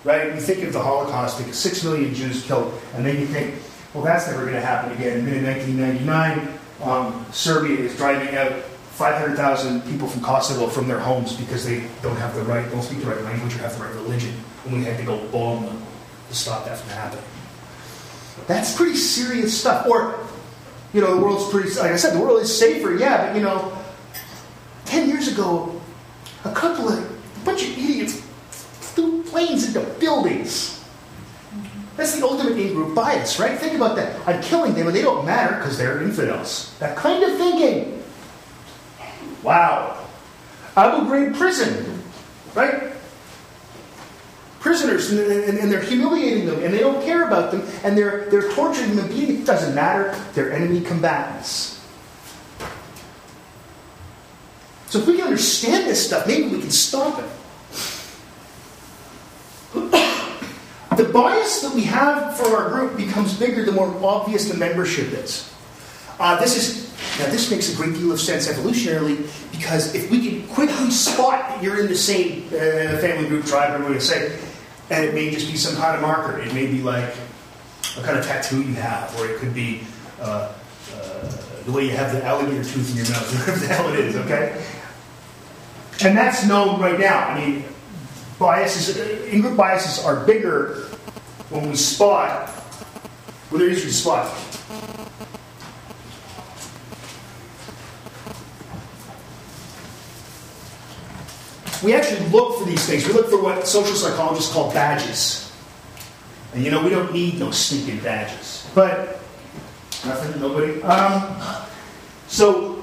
right? You think of the Holocaust, think of six million Jews killed, and then you think, well, that's never going to happen again. And then in 1999, um, Serbia is driving out 500,000 people from Kosovo from their homes because they don't have the right, don't speak the right language or have the right religion. And we had to go bomb them to stop that from happening. That's pretty serious stuff. Or, you know, the world's pretty, like I said, the world is safer, yeah, but, you know, 10 years ago, a couple of, a bunch of idiots flew planes into buildings. That's the ultimate in group bias, right? Think about that. I'm killing them and they don't matter because they're infidels. That kind of thinking. Wow. Abu Ghraib prison, right? Prisoners, and, and, and, they're humiliating them, and they don't care about them, and they're, they're torturing them, beating It doesn't matter. They're enemy combatants. So if we can understand this stuff, maybe we can stop it. the bias that we have for our group becomes bigger the more obvious the membership is. Uh, this is now this makes a great deal of sense evolutionarily because if we can quickly spot that you're in the same uh, family group, tribe, whatever we say, And it may just be some kind of marker. It may be like a kind of tattoo you have, or it could be uh, uh, the way you have the alligator tooth in your mouth, whatever the hell it is, okay? And that's known right now. I mean, biases, in-group biases are bigger when we spot, when they're easier to spot. We actually look for these things. We look for what social psychologists call badges. And you know, we don't need no stinking badges. But, nothing, nobody. Um, so,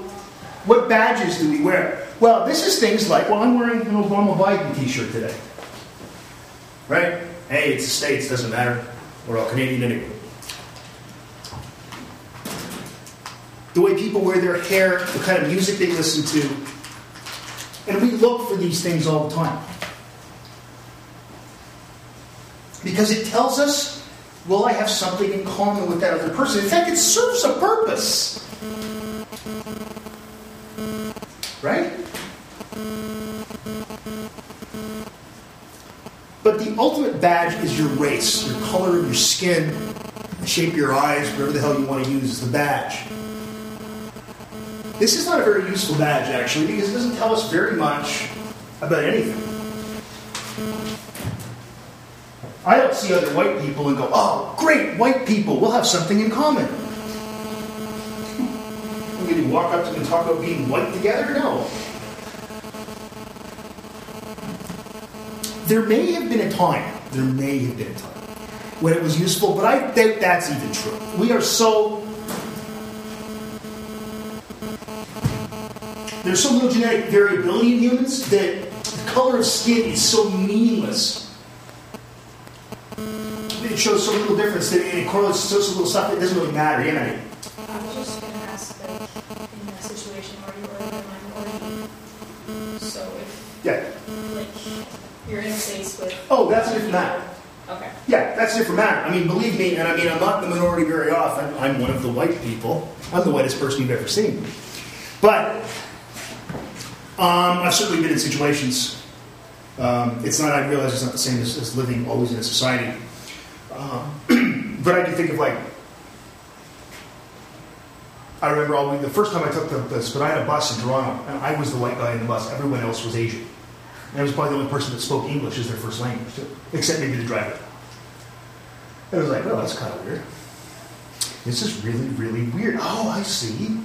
what badges do we wear? Well, this is things like, well, I'm wearing an Obama Biden t shirt today. Right? Hey, it's the States, doesn't matter. We're all Canadian anyway. The way people wear their hair, the kind of music they listen to. And we look for these things all the time. Because it tells us, will I have something in common with that other person? In fact, it serves a purpose. Right? But the ultimate badge is your race, your color of your skin, the shape of your eyes, whatever the hell you want to use as the badge. This is not a very useful badge, actually, because it doesn't tell us very much about anything. I don't see other white people and go, oh, great, white people, we'll have something in common. Going to walk up to and talk about being white together? No. There may have been a time, there may have been a time when it was useful, but I doubt that's even true. We are so. There's so little genetic variability in humans that the color of skin is so meaningless. It shows so little difference that it correlates so, so little stuff that it doesn't really matter. You know? I was just going to ask, like, in that situation where you a minority, so if, Yeah. like, you're in a space with. Oh, that's a different matter. Okay. Yeah, that's a different matter. I mean, believe me, and I mean, I'm not the minority very often. I'm one of the white people. I'm the whitest person you've ever seen. But um, I've certainly been in situations. Um, it's not. I realize it's not the same as, as living always in a society. Um, but I can think of like. I remember all, the first time I took the, the Spadina bus in Toronto, and I was the white guy in the bus. Everyone else was Asian. And I was probably the only person that spoke English as their first language, too, except maybe the driver. I was like, oh, that's kind of weird. This is really, really weird. Oh, I see.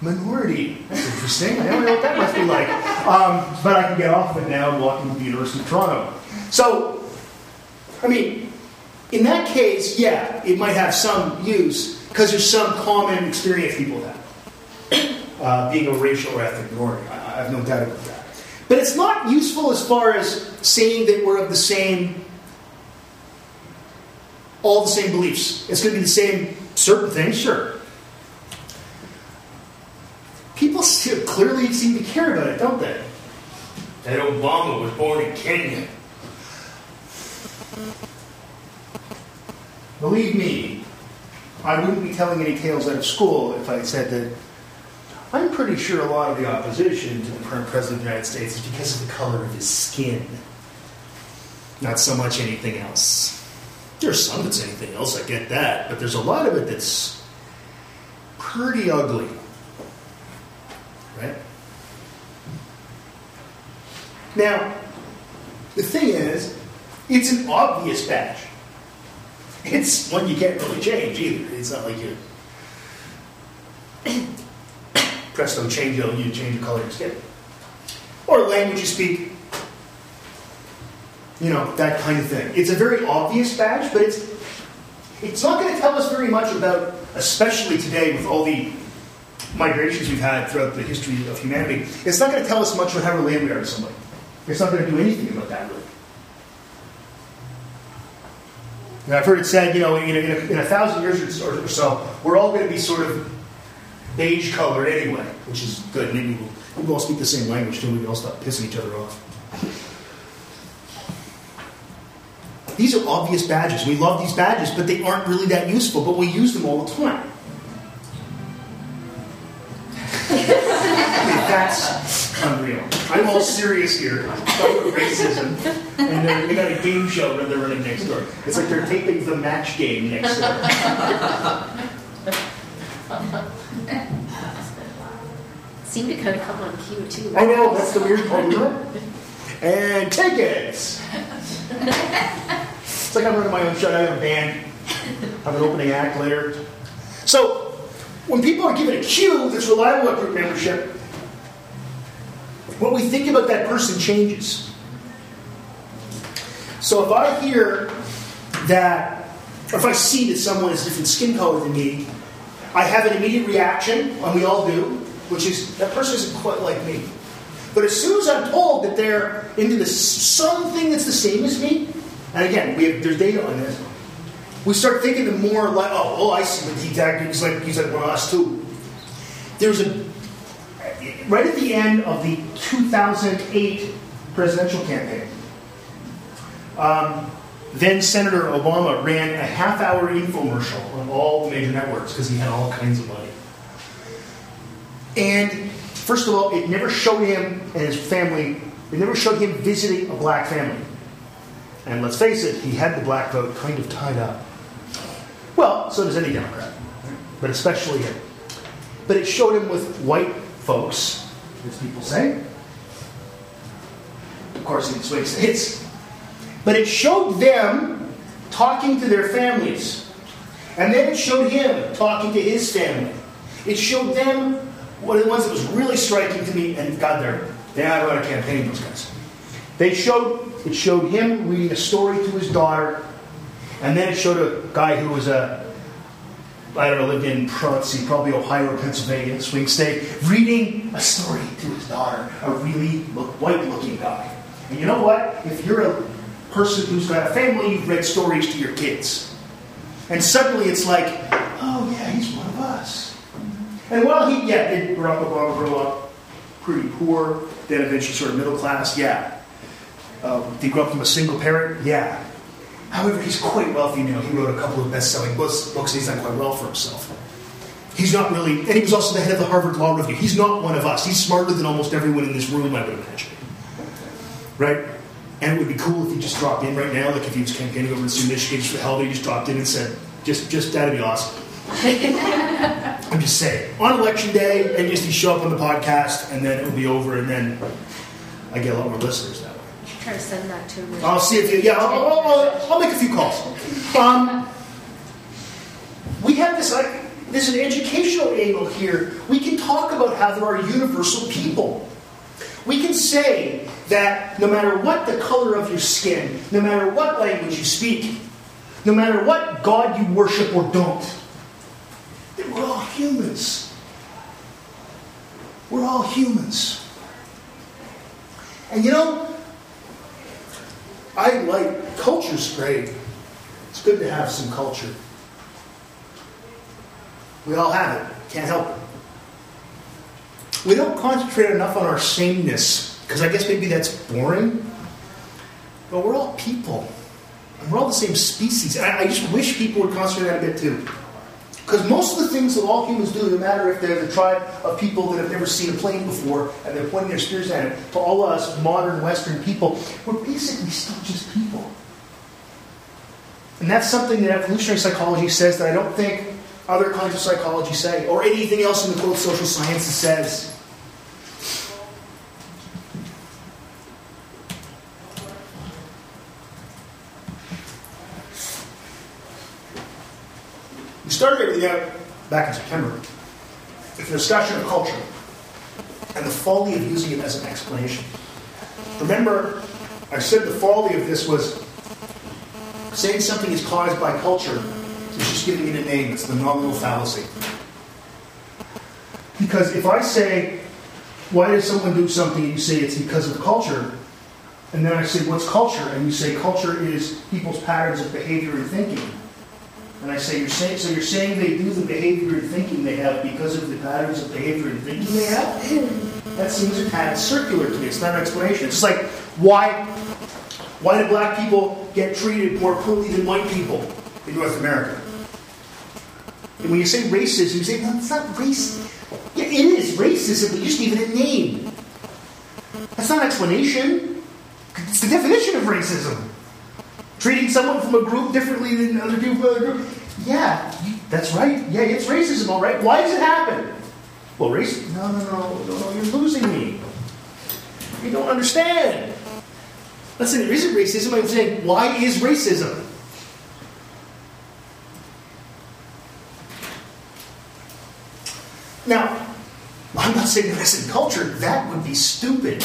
Minority. That's interesting. I don't know what that must be like. Um, but I can get off of it now and walk into the University of Toronto. So, I mean, in that case, yeah, it might have some use because there's some common experience people have. Uh, being a racial or ethnic minority. I, I have no doubt about that. But it's not useful as far as saying that we're of the same, all the same beliefs. It's going to be the same certain things, sure. People still clearly seem to care about it, don't they? That Obama was born in Kenya. Believe me, I wouldn't be telling any tales out of school if I said that I'm pretty sure a lot of the opposition to the current president of the United States is because of the color of his skin, not so much anything else. There's some that's anything else, I get that, but there's a lot of it that's pretty ugly. Right? Now, the thing is, it's an obvious badge. It's one you can't really change either. It's not like you presto changeo, you change the color of your skin. Or language you speak. You know, that kind of thing. It's a very obvious badge, but it's it's not going to tell us very much about, especially today with all the migrations we've had throughout the history of humanity, it's not going to tell us much about how related we are to somebody. It's not going to do anything about that, really. And I've heard it said, you know, in a, in a, thousand years or so, we're all going to be sort of beige colored anyway, which is good. Maybe we'll, we'll all speak the same language too. We all stop pissing each other off. These are obvious badges. We love these badges, but they aren't really that useful, but we use them all the time. That's unreal. I'm all serious here. About racism. And then they got a game show that they're running next door. It's like they're taping the match game next door. Seemed to kind of come on cue too. I know, that's the weird part. it? And tickets! it's like I'm running my own show. I have a band, I have an opening act later. So, when people are given a cue that's reliable at group membership, what we think about that person changes. So if I hear that, or if I see that someone has different skin color than me, I have an immediate reaction, and we all do, which is that person isn't quite like me. But as soon as I'm told that they're into the, something that's the same as me, and again, we have, there's data on this, we start thinking the more like, oh, oh, I see what he. He's like, he's like one of us too. There's a right at the end of the 2008 presidential campaign. Um, then Senator Obama ran a half-hour infomercial on all the major networks because he had all kinds of money. And first of all, it never showed him and his family. It never showed him visiting a black family. And let's face it, he had the black vote kind of tied up. Well, so does any Democrat, but especially him. But it showed him with white folks, as people say. Of course, he swings the hits. But it showed them talking to their families. And then it showed him talking to his family. It showed them one of the ones that was really striking to me, and God, they're, they're out on a campaign, those guys. They showed, it showed him reading a story to his daughter, and then it showed a guy who was a, I don't know, lived in, let's see, probably Ohio or Pennsylvania, swing state, reading a story to his daughter, a really look, white looking guy. And you know what? If you're a person who's got a family, you've read stories to your kids. And suddenly it's like, oh yeah, he's one of us. And while he, yeah, did Barack Obama grow up pretty poor, then eventually sort of middle class, yeah. Uh, did he grow up from a single parent? Yeah. However, he's quite wealthy now. He wrote a couple of best-selling books, books and he's done quite well for himself. He's not really, and he was also the head of the Harvard Law Review. He's not one of us. He's smarter than almost everyone in this room, I would imagine. Right? And it would be cool if he just dropped in right now, like if he was campaigning over in Soo, Michigan, just for hell, he just dropped in and said, just, just that'd be awesome. I'm just saying. On election day, and just he show up on the podcast, and then it will be over, and then I get a lot more listeners that way. Try to send that to him. I'll see if you, yeah, I'll, I'll, I'll, I'll make a few calls. Um, we have this, like, there's an educational angle here. We can talk about how there are universal people. We can say that no matter what the color of your skin, no matter what language you speak, no matter what God you worship or don't, that we're all humans. We're all humans. And you know, I like culture's great. It's good to have some culture. We all have it. Can't help it. We don't concentrate enough on our sameness because I guess maybe that's boring. But we're all people. And we're all the same species. I, I just wish people would concentrate on that a bit too. Because most of the things that all humans do, no matter if they're the tribe of people that have never seen a plane before and they're pointing their spears at it, to all of us modern Western people, we're basically still just people. And that's something that evolutionary psychology says that I don't think other kinds of psychology say, or anything else in the quote social sciences says. Started everything out back in September with a discussion of culture and the folly of using it as an explanation. Remember, I said the folly of this was saying something is caused by culture is just giving it a name. It's the nominal fallacy. Because if I say, why does someone do something and you say it's because of culture, and then I say, what's culture? And you say, culture is people's patterns of behavior and thinking. And I say, you're saying, so you're saying they do the behavior and thinking they have because of the patterns of behavior and thinking they have? That seems a tad circular to me. It's not an explanation. It's like, why, why do black people get treated more poorly than white people in North America? And when you say racism, you say, no, it's not race. Yeah, it is racism, but you just give it a name. That's not an explanation. It's the definition of racism. Treating someone from a group differently than other people from another group. Yeah, that's right. Yeah, it's racism, all right. Why does it happen? Well, race. No, no, no, no, no. You're losing me. You don't understand. Listen, there isn't racism. I'm saying, why is racism? Now, I'm not saying there isn't culture. That would be stupid.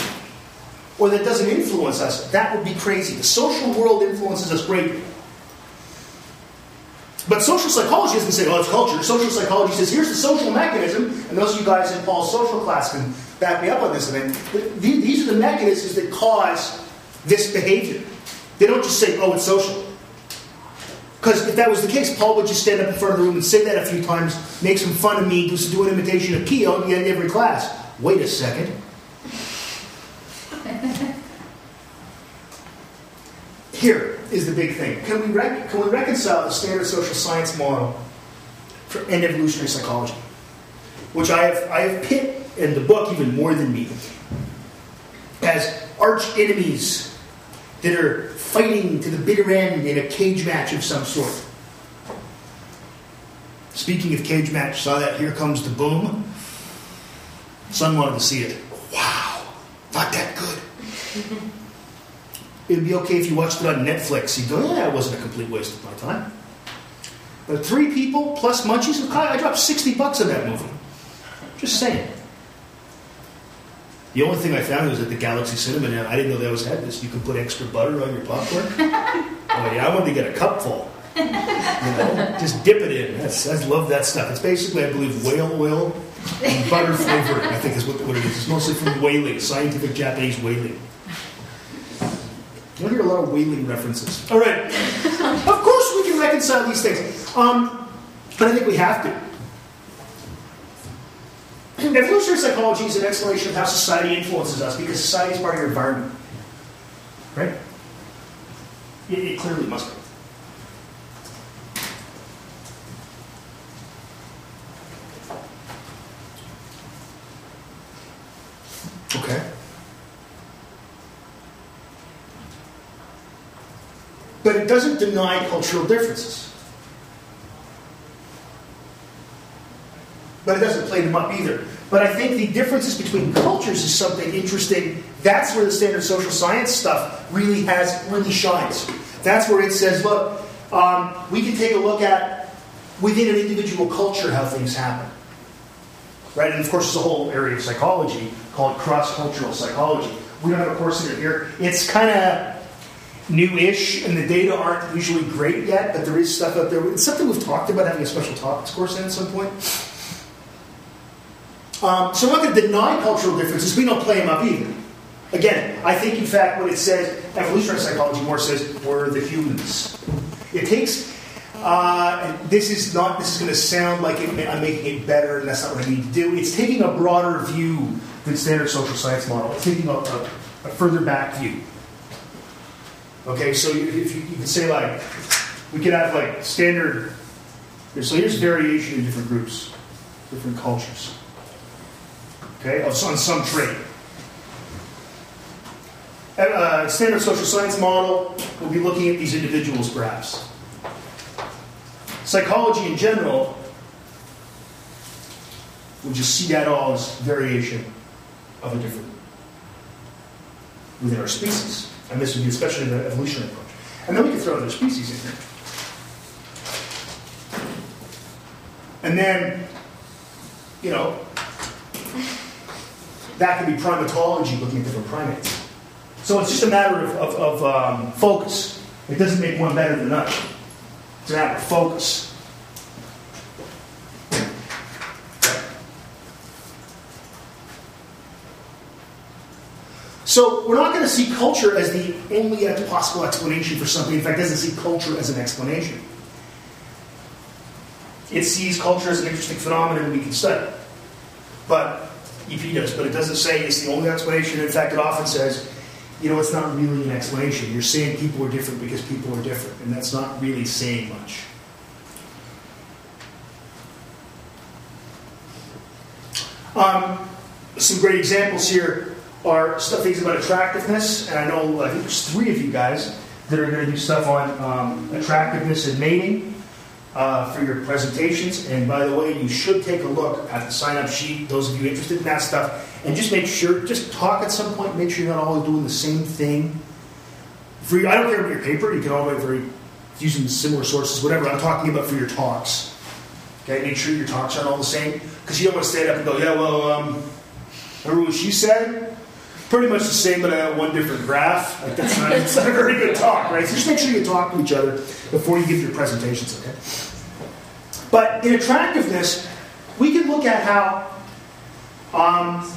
Or that doesn't influence us. That would be crazy. The social world influences us greatly. But social psychology doesn't say, oh, it's culture. Social psychology says, here's the social mechanism. And those of you guys in Paul's social class can back me up on this. I mean, these are the mechanisms that cause this behavior. They don't just say, oh, it's social. Because if that was the case, Paul would just stand up in front of the room and say that a few times, make some fun of me, just do an imitation of Keo at every class. Wait a second. Here is the big thing. Can we, can we reconcile the standard social science model for, and evolutionary psychology? Which I have, I have pit in the book even more than me as arch enemies that are fighting to the bitter end in a cage match of some sort. Speaking of cage match, saw that Here Comes the Boom. Son wanted to see it. Wow, not that good. It'd be okay if you watched it on Netflix. You'd go, yeah, it wasn't a complete waste of my time. But three people plus munchies, I dropped 60 bucks on that movie. Just saying. The only thing I found was at the Galaxy Cinema now. I didn't know they always had this. You could put extra butter on your popcorn. oh yeah, I wanted to get a cupful. You know, just dip it in. That's, I love that stuff. It's basically, I believe, whale oil and butter flavoring. I think is what, what it is. It's mostly from whaling, scientific Japanese whaling. You'll hear a lot of whaling references. All right. of course, we can reconcile these things, um, but I think we have to. Evolutionary psychology is an explanation of how society influences us because society is part of your environment. Right? It, it clearly must be. Okay. But it doesn't deny cultural differences. But it doesn't play them up either. But I think the differences between cultures is something interesting. That's where the standard social science stuff really has really shines. That's where it says, look, um, we can take a look at within an individual culture how things happen. Right? And of course, there's a whole area of psychology called cross-cultural psychology. We don't have a course in it here. It's kind of new-ish, and the data aren't usually great yet, but there is stuff out there. It's something we've talked about having a special topics course in at some point. Um, so I'm not going to deny cultural differences. We don't play them up either. Again, I think in fact what it says, evolutionary psychology more says we're the humans. It takes. Uh, this is not. This is going to sound like it, I'm making it better, and that's not what I need to do. It's taking a broader view than standard social science model. It's taking a, a, a further back view. Okay, so you, if you, you can say like, we could have like standard. So here's variation in different groups, different cultures. Okay, on some trait. Uh, standard social science model, we'll be looking at these individuals perhaps. Psychology in general, we'll just see that all as variation of a different within our species. And this would be especially the evolutionary approach. And then we could throw other species in here. And then, you know, that could be primatology looking at different primates. So it's just a matter of, of, of um, focus. It doesn't make one better than another. It's a matter of focus. So we're not going to see culture as the only possible explanation for something. In fact, it doesn't see culture as an explanation. It sees culture as an interesting phenomenon we can study. But EP does, but it doesn't say it's the only explanation. In fact, it often says, you know, it's not really an explanation. You're saying people are different because people are different, and that's not really saying much. Um, some great examples here are stuff things about attractiveness, and I know I think there's three of you guys that are going to do stuff on um, attractiveness and mating uh, for your presentations. And by the way, you should take a look at the sign-up sheet. Those of you interested in that stuff, and just make sure, just talk at some point. Make sure you're not always doing the same thing. For your, I don't care about your paper. You can always very using similar sources, whatever. I'm talking about for your talks. Okay, make sure your talks aren't all the same because you don't want to stand up and go, yeah, well, um, remember what she said? Pretty much the same, but I got one different graph. Like that's not, it's not a very good talk, right? So just make sure you talk to each other before you give your presentations, okay? But in attractiveness, we can look at how um,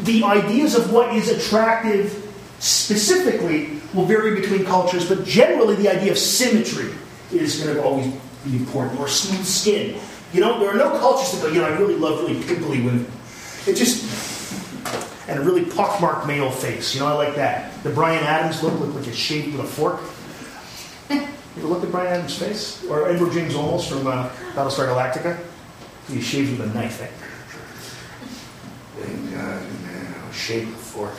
the ideas of what is attractive specifically will vary between cultures, but generally the idea of symmetry is going to always be important, or smooth skin. You know, there are no cultures that go, you know, I really love really pimply women. It just, and a really pockmarked male face. You know, I like that. The Bryan Adams look looked like a shaved with a fork. You ever look at Bryan Adams' face? Or Edward James Olmos from uh, Battlestar Galactica? He shaved with a knife. Eh? Thank God, man, shaved with a fork.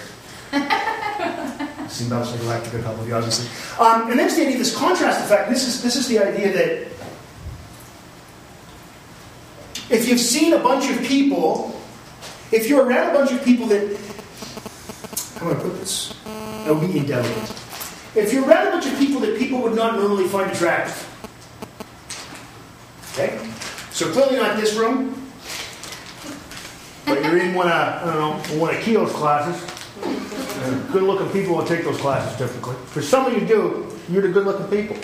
Seen Battlestar Galactica a couple of you, obviously. Um, and there's the idea this contrast effect. This is, this is the idea that if you've seen a bunch of people, if you're around a bunch of people that, how do I going to put this? Be indelicate. If you're around a bunch of people that people would not normally find attractive, okay? So clearly not this room, but you're in one of, I don't know, one of Keogh's classes. Good looking people will take those classes typically. For some of you do, you're the good looking people.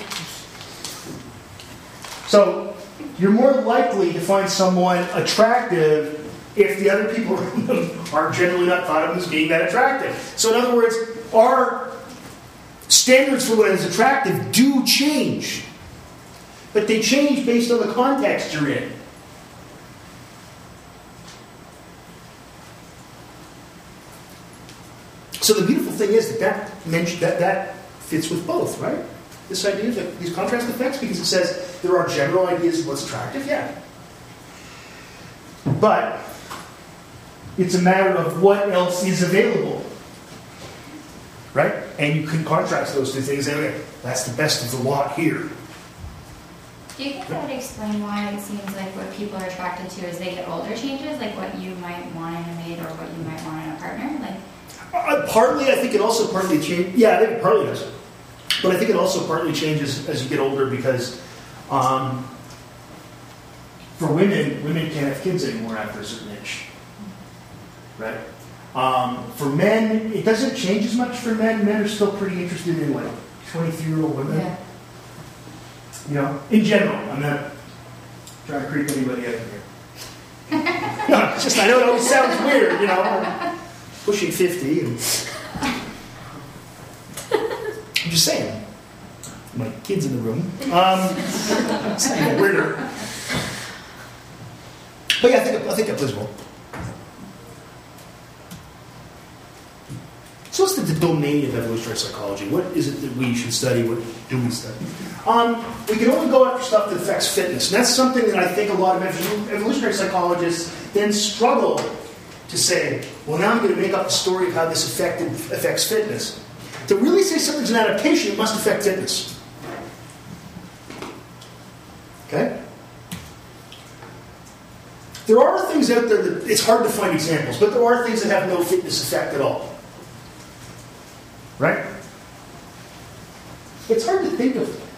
So you're more likely to find someone attractive if the other people are generally not thought of as being that attractive. So, in other words, our standards for what is attractive do change, but they change based on the context you're in. So the beautiful thing is that that, that, that fits with both, right? This idea of these contrast effects, because it says there are general ideas of what's attractive, yeah. But it's a matter of what else is available. Right? And you can contrast those two things. And okay, that's the best of the lot here. Do you think that would explain why it seems like what people are attracted to as they get older changes, like what you might want in a mate or what you might want in a partner? Like, Uh, partly, I think it also partly changes. Yeah, I think it partly does. But I think it also partly changes as you get older because um, for women, women can't have kids anymore after a certain age. Right? Um, for men, it doesn't change as much for men. Men are still pretty interested in like 23 year old women. yeah. You know, in general. I'm not trying to creep anybody out here. no, it's just, I know it always sounds weird, you know. I'm pushing 50 and. I'm just saying. My kids in the room. Um, it's even weirder. But yeah, I think, I think that plays a So what's the, the domain of evolutionary psychology? What is it that we should study? What do we study? Um, we can only go after stuff that affects fitness. And that's something that I think a lot of evolutionary psychologists then struggle to say, well, now I'm going to make up the story of how this affected, affects fitness. To really say something's an adaptation, it must affect fitness. Okay? There are things out there that it's hard to find examples, but there are things that have no fitness effect at all. Right? It's hard to think of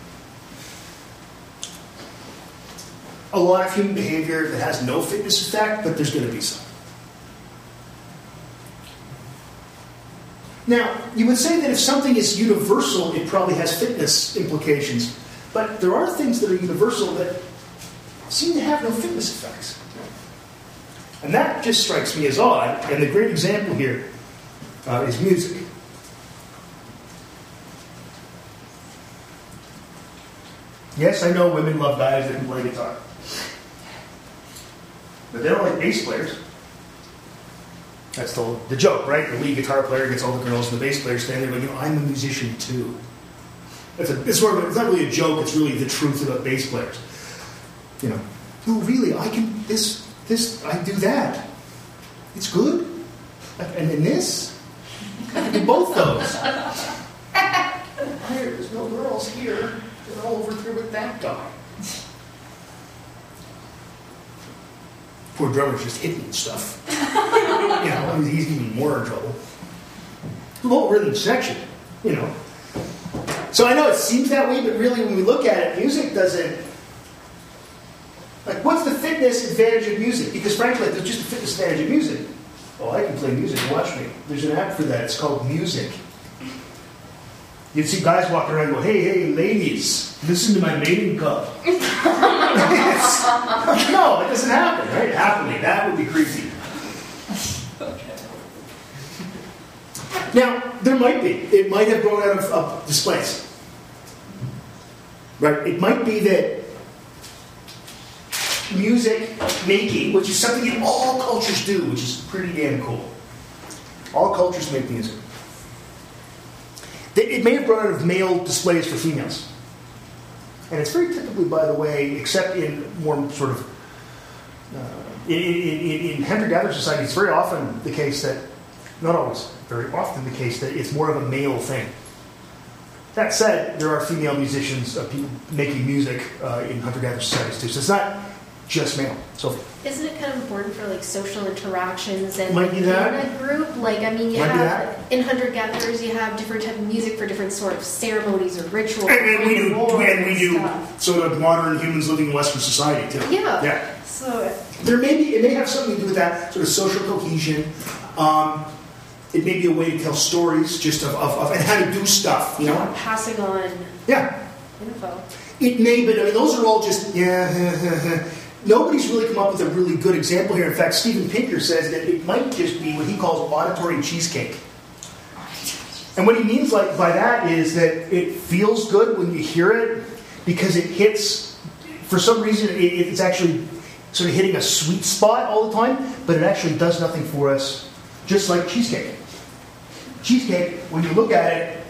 a lot of human behavior that has no fitness effect, but there's going to be some. Now, you would say that if something is universal, it probably has fitness implications. But there are things that are universal that seem to have no fitness effects. And that just strikes me as odd. And the great example here uh, is music. Yes, I know women love guys that can play guitar. But they don't like bass players. That's the, the joke, right? The lead guitar player gets all the girls, and the bass player standing there going, you know, I'm a musician too. That's a, it's, sort of, it's not really a joke, it's really the truth about bass players. You know, no, really, I can, this, this, I do that. It's good. And then this? I can do both those. There's no girls here. They're all over here with that guy. Poor drummer's just hitting stuff. you know, I mean, he's even more in trouble. Low rhythm section, you know. So I know it seems that way, but really, when we look at it, music doesn't. Like, what's the fitness advantage of music? Because frankly, there's just a fitness advantage of music. Oh, I can play music. Watch me. There's an app for that. It's called Music. You'd see guys walking around go, hey, hey, ladies, listen to my mating call. No, it doesn't happen, right? Happily, that would be creepy. Now, there might be. It might have grown out of, of displays. Right? It might be that music making, which is something that all cultures do, which is pretty damn cool. All cultures make music. That It may have grown out of male displays for females. And it's very typically, by the way, except in more sort of uh, in, in, in hunter-gatherer society, it's very often the case that, not always, very often the case that it's more of a male thing. That said, there are female musicians, uh, people making music uh, in hunter-gatherer societies too. So it's not just male. So Isn't it kind of important for like social interactions and Might be that. in a group? Like I mean, you Might be have in hunter gatherers, you have different type of music for different sort of ceremonies or rituals. and, and we do, and we do stuff. sort of modern humans living in Western society too. Yeah. Yeah. So There may be, it may have something to do with that sort of social cohesion. Um, it may be a way to tell stories, just of, of, of and how to do stuff. You know. passing on Yeah. info. It may, but I mean, those are all just yeah. Nobody's really come up with a really good example here. In fact, Steven Pinker says that it might just be what he calls auditory cheesecake. And what he means like by that is that it feels good when you hear it because it hits. For some reason, it, it's actually sort of hitting a sweet spot all the time, but it actually does nothing for us, just like cheesecake. Cheesecake, when you look at it,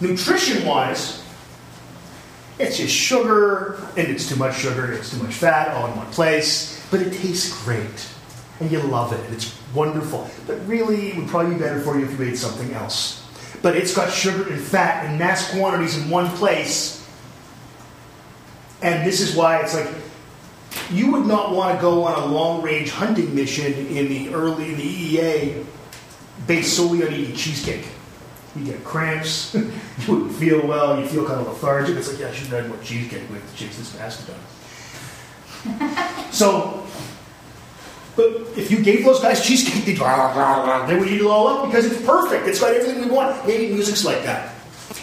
nutrition-wise, it's just sugar, and it's too much sugar, it's too much fat, all in one place. But it tastes great, and you love it, it's wonderful. But really, it would probably be better for you if you ate something else. But it's got sugar and fat in mass quantities in one place. And this is why it's like you would not want to go on a long-range hunting mission in the early in the EEA based solely on eating cheesecake. You get cramps, you wouldn't feel well, you feel kind of lethargic. It's like, yeah, I should have had more cheesecake with this mastodon. so, but if you gave those guys cheesecake, they'd, they would eat it all up because it's perfect. It's got everything we want. Maybe music's like that.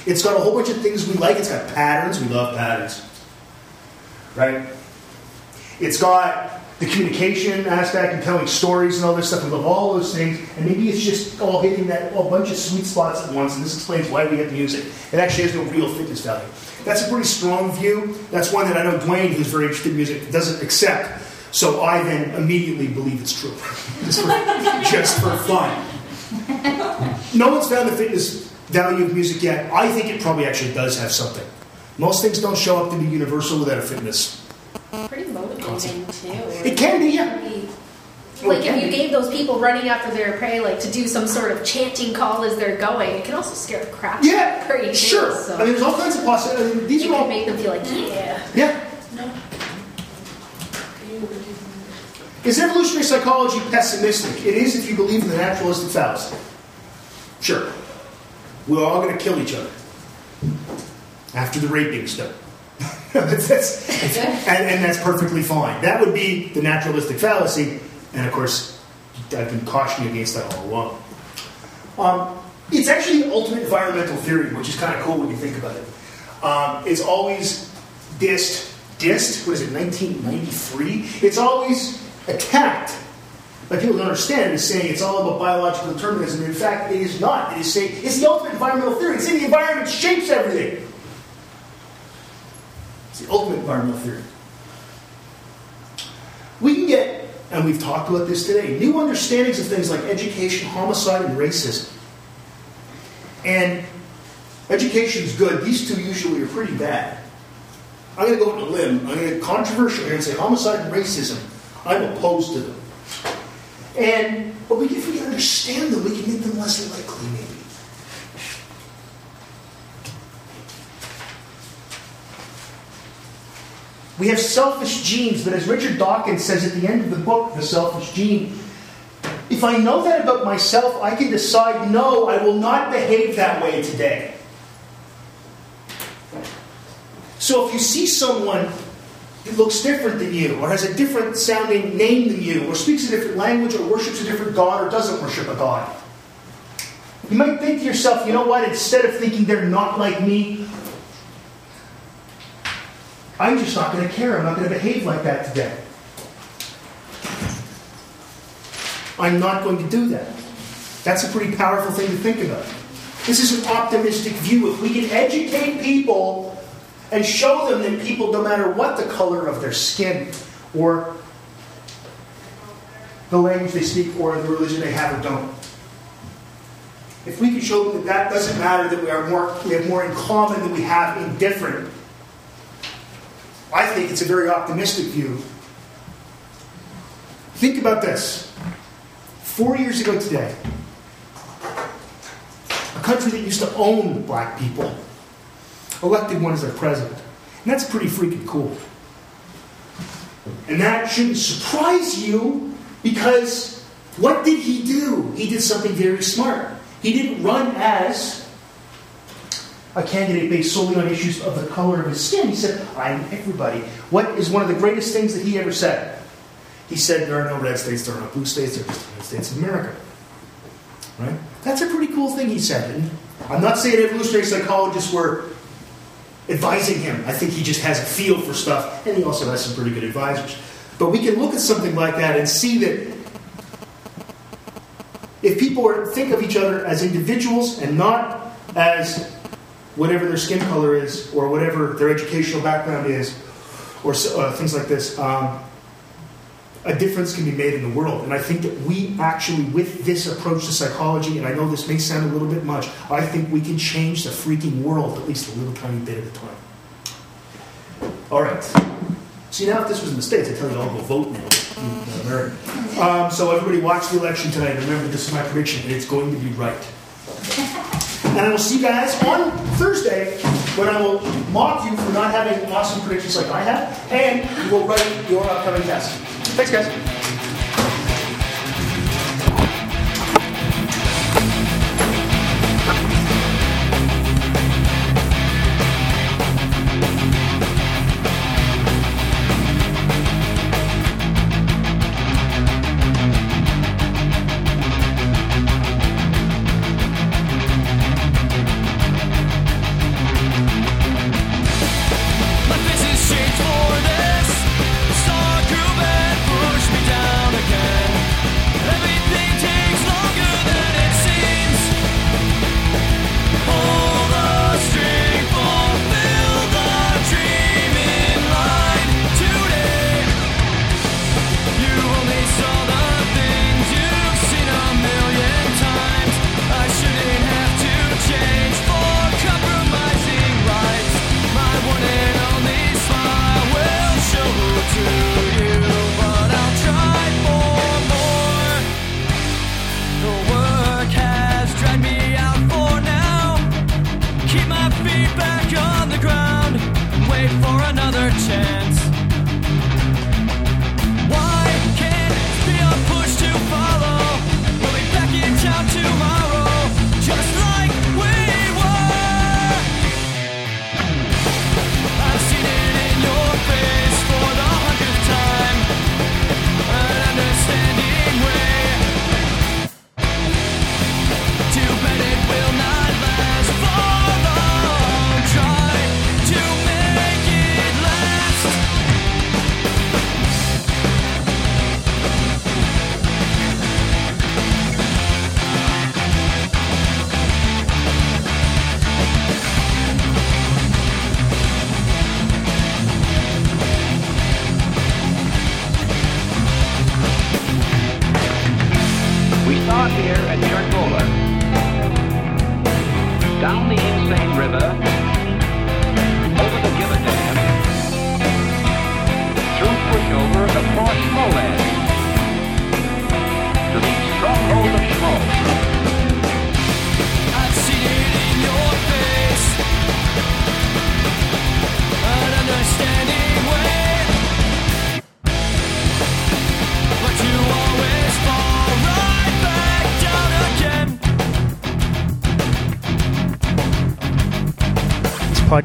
It's got a whole bunch of things we like. It's got patterns. We love patterns. Right? It's got the communication aspect and telling stories and all this stuff. We love all those things. And maybe it's just all hitting that a bunch of sweet spots at once. And this explains why we the music. It actually has no real fitness value. That's a pretty strong view. That's one that I know Dwayne, who's very interested in music, doesn't accept. So I then immediately believe it's true. just, for, just for fun. No one's found the fitness value of music yet. I think it probably actually does have something. Most things don't show up to be universal without a fitness. Pretty motivating too. It can be, yeah. Pretty- Like if you be. gave those people running after their prey, like to do some sort of chanting call as they're going, it can also scare the crap out Yeah, of them. sure. So I mean, there's all kinds of possibilities. I mean, these you are all. can make them feel like, yeah. Yeah. Is evolutionary psychology pessimistic? It is if you believe in the naturalistic fallacy. Sure. We're all going to kill each other after the raping's done. That's, that's, and, and that's perfectly fine. That would be the naturalistic fallacy. And of course, I've been cautioning against that all along. Um, it's actually the ultimate environmental theory, which is kind of cool when you think about it. Um, it's always dissed, dissed, what is it, 1993? It's always attacked. But people don't understand it as saying it's all about biological determinism. In fact, it is not. It is saying it's the ultimate environmental theory. It's in the environment, shapes everything. It's the ultimate environmental theory. We can get, and we've talked about this today, new understandings of things like education, homicide, and racism. And education is good. These two usually are pretty bad. I'm going to go on a limb. I'm going to controversial here and say homicide and racism. I'm opposed to them. And but we, if we understand them, we can make them less likely, maybe. We have selfish genes, but as Richard Dawkins says at the end of the book, The Selfish Gene, if I know that about myself, I can decide, no, I will not behave that way today. So if you see someone who looks different than you, or has a different sounding name than you, or speaks a different language, or worships a different God, or doesn't worship a God, you might think to yourself, you know what, instead of thinking they're not like me, I'm just not going to care. I'm not going to behave like that today. I'm not going to do that. That's a pretty powerful thing to think about. This is an optimistic view. If we can educate people and show them that people, no matter what the color of their skin or the language they speak or the religion they have or don't, if we can show them that that doesn't matter, that we are more, we have more in common than we have in different, I think it's a very optimistic view. Think about this. Four years ago today, a country that used to own black people elected one as their president. And that's pretty freaking cool. And that shouldn't surprise you because what did he do? He did something very smart. He didn't run as a candidate based solely on issues of the color of his skin. He said, I'm everybody. What is one of the greatest things that he ever said? He said, There are no red states, there are no blue states, there are just the United States of America. Right? That's a pretty cool thing he said. And I'm not saying evolutionary psychologists were advising him. I think he just has a feel for stuff, and he also has some pretty good advisors. But we can look at something like that and see that if people are, think of each other as individuals and not as whatever their skin color is or whatever their educational background is, or uh, things like this, um, a difference can be made in the world. And I think that we actually, with this approach to psychology, and I know this may sound a little bit much, I think we can change the freaking world at least a little tiny bit at a time. All right. See, now if this was in the States, I'd tell you all go vote now. in America. Um, so everybody watch the election tonight. Remember, this is my prediction, and it's going to be right. And I will see you guys on Thursday when I will mock you for not having awesome predictions like I have, and you will write your upcoming test. Thanks, guys.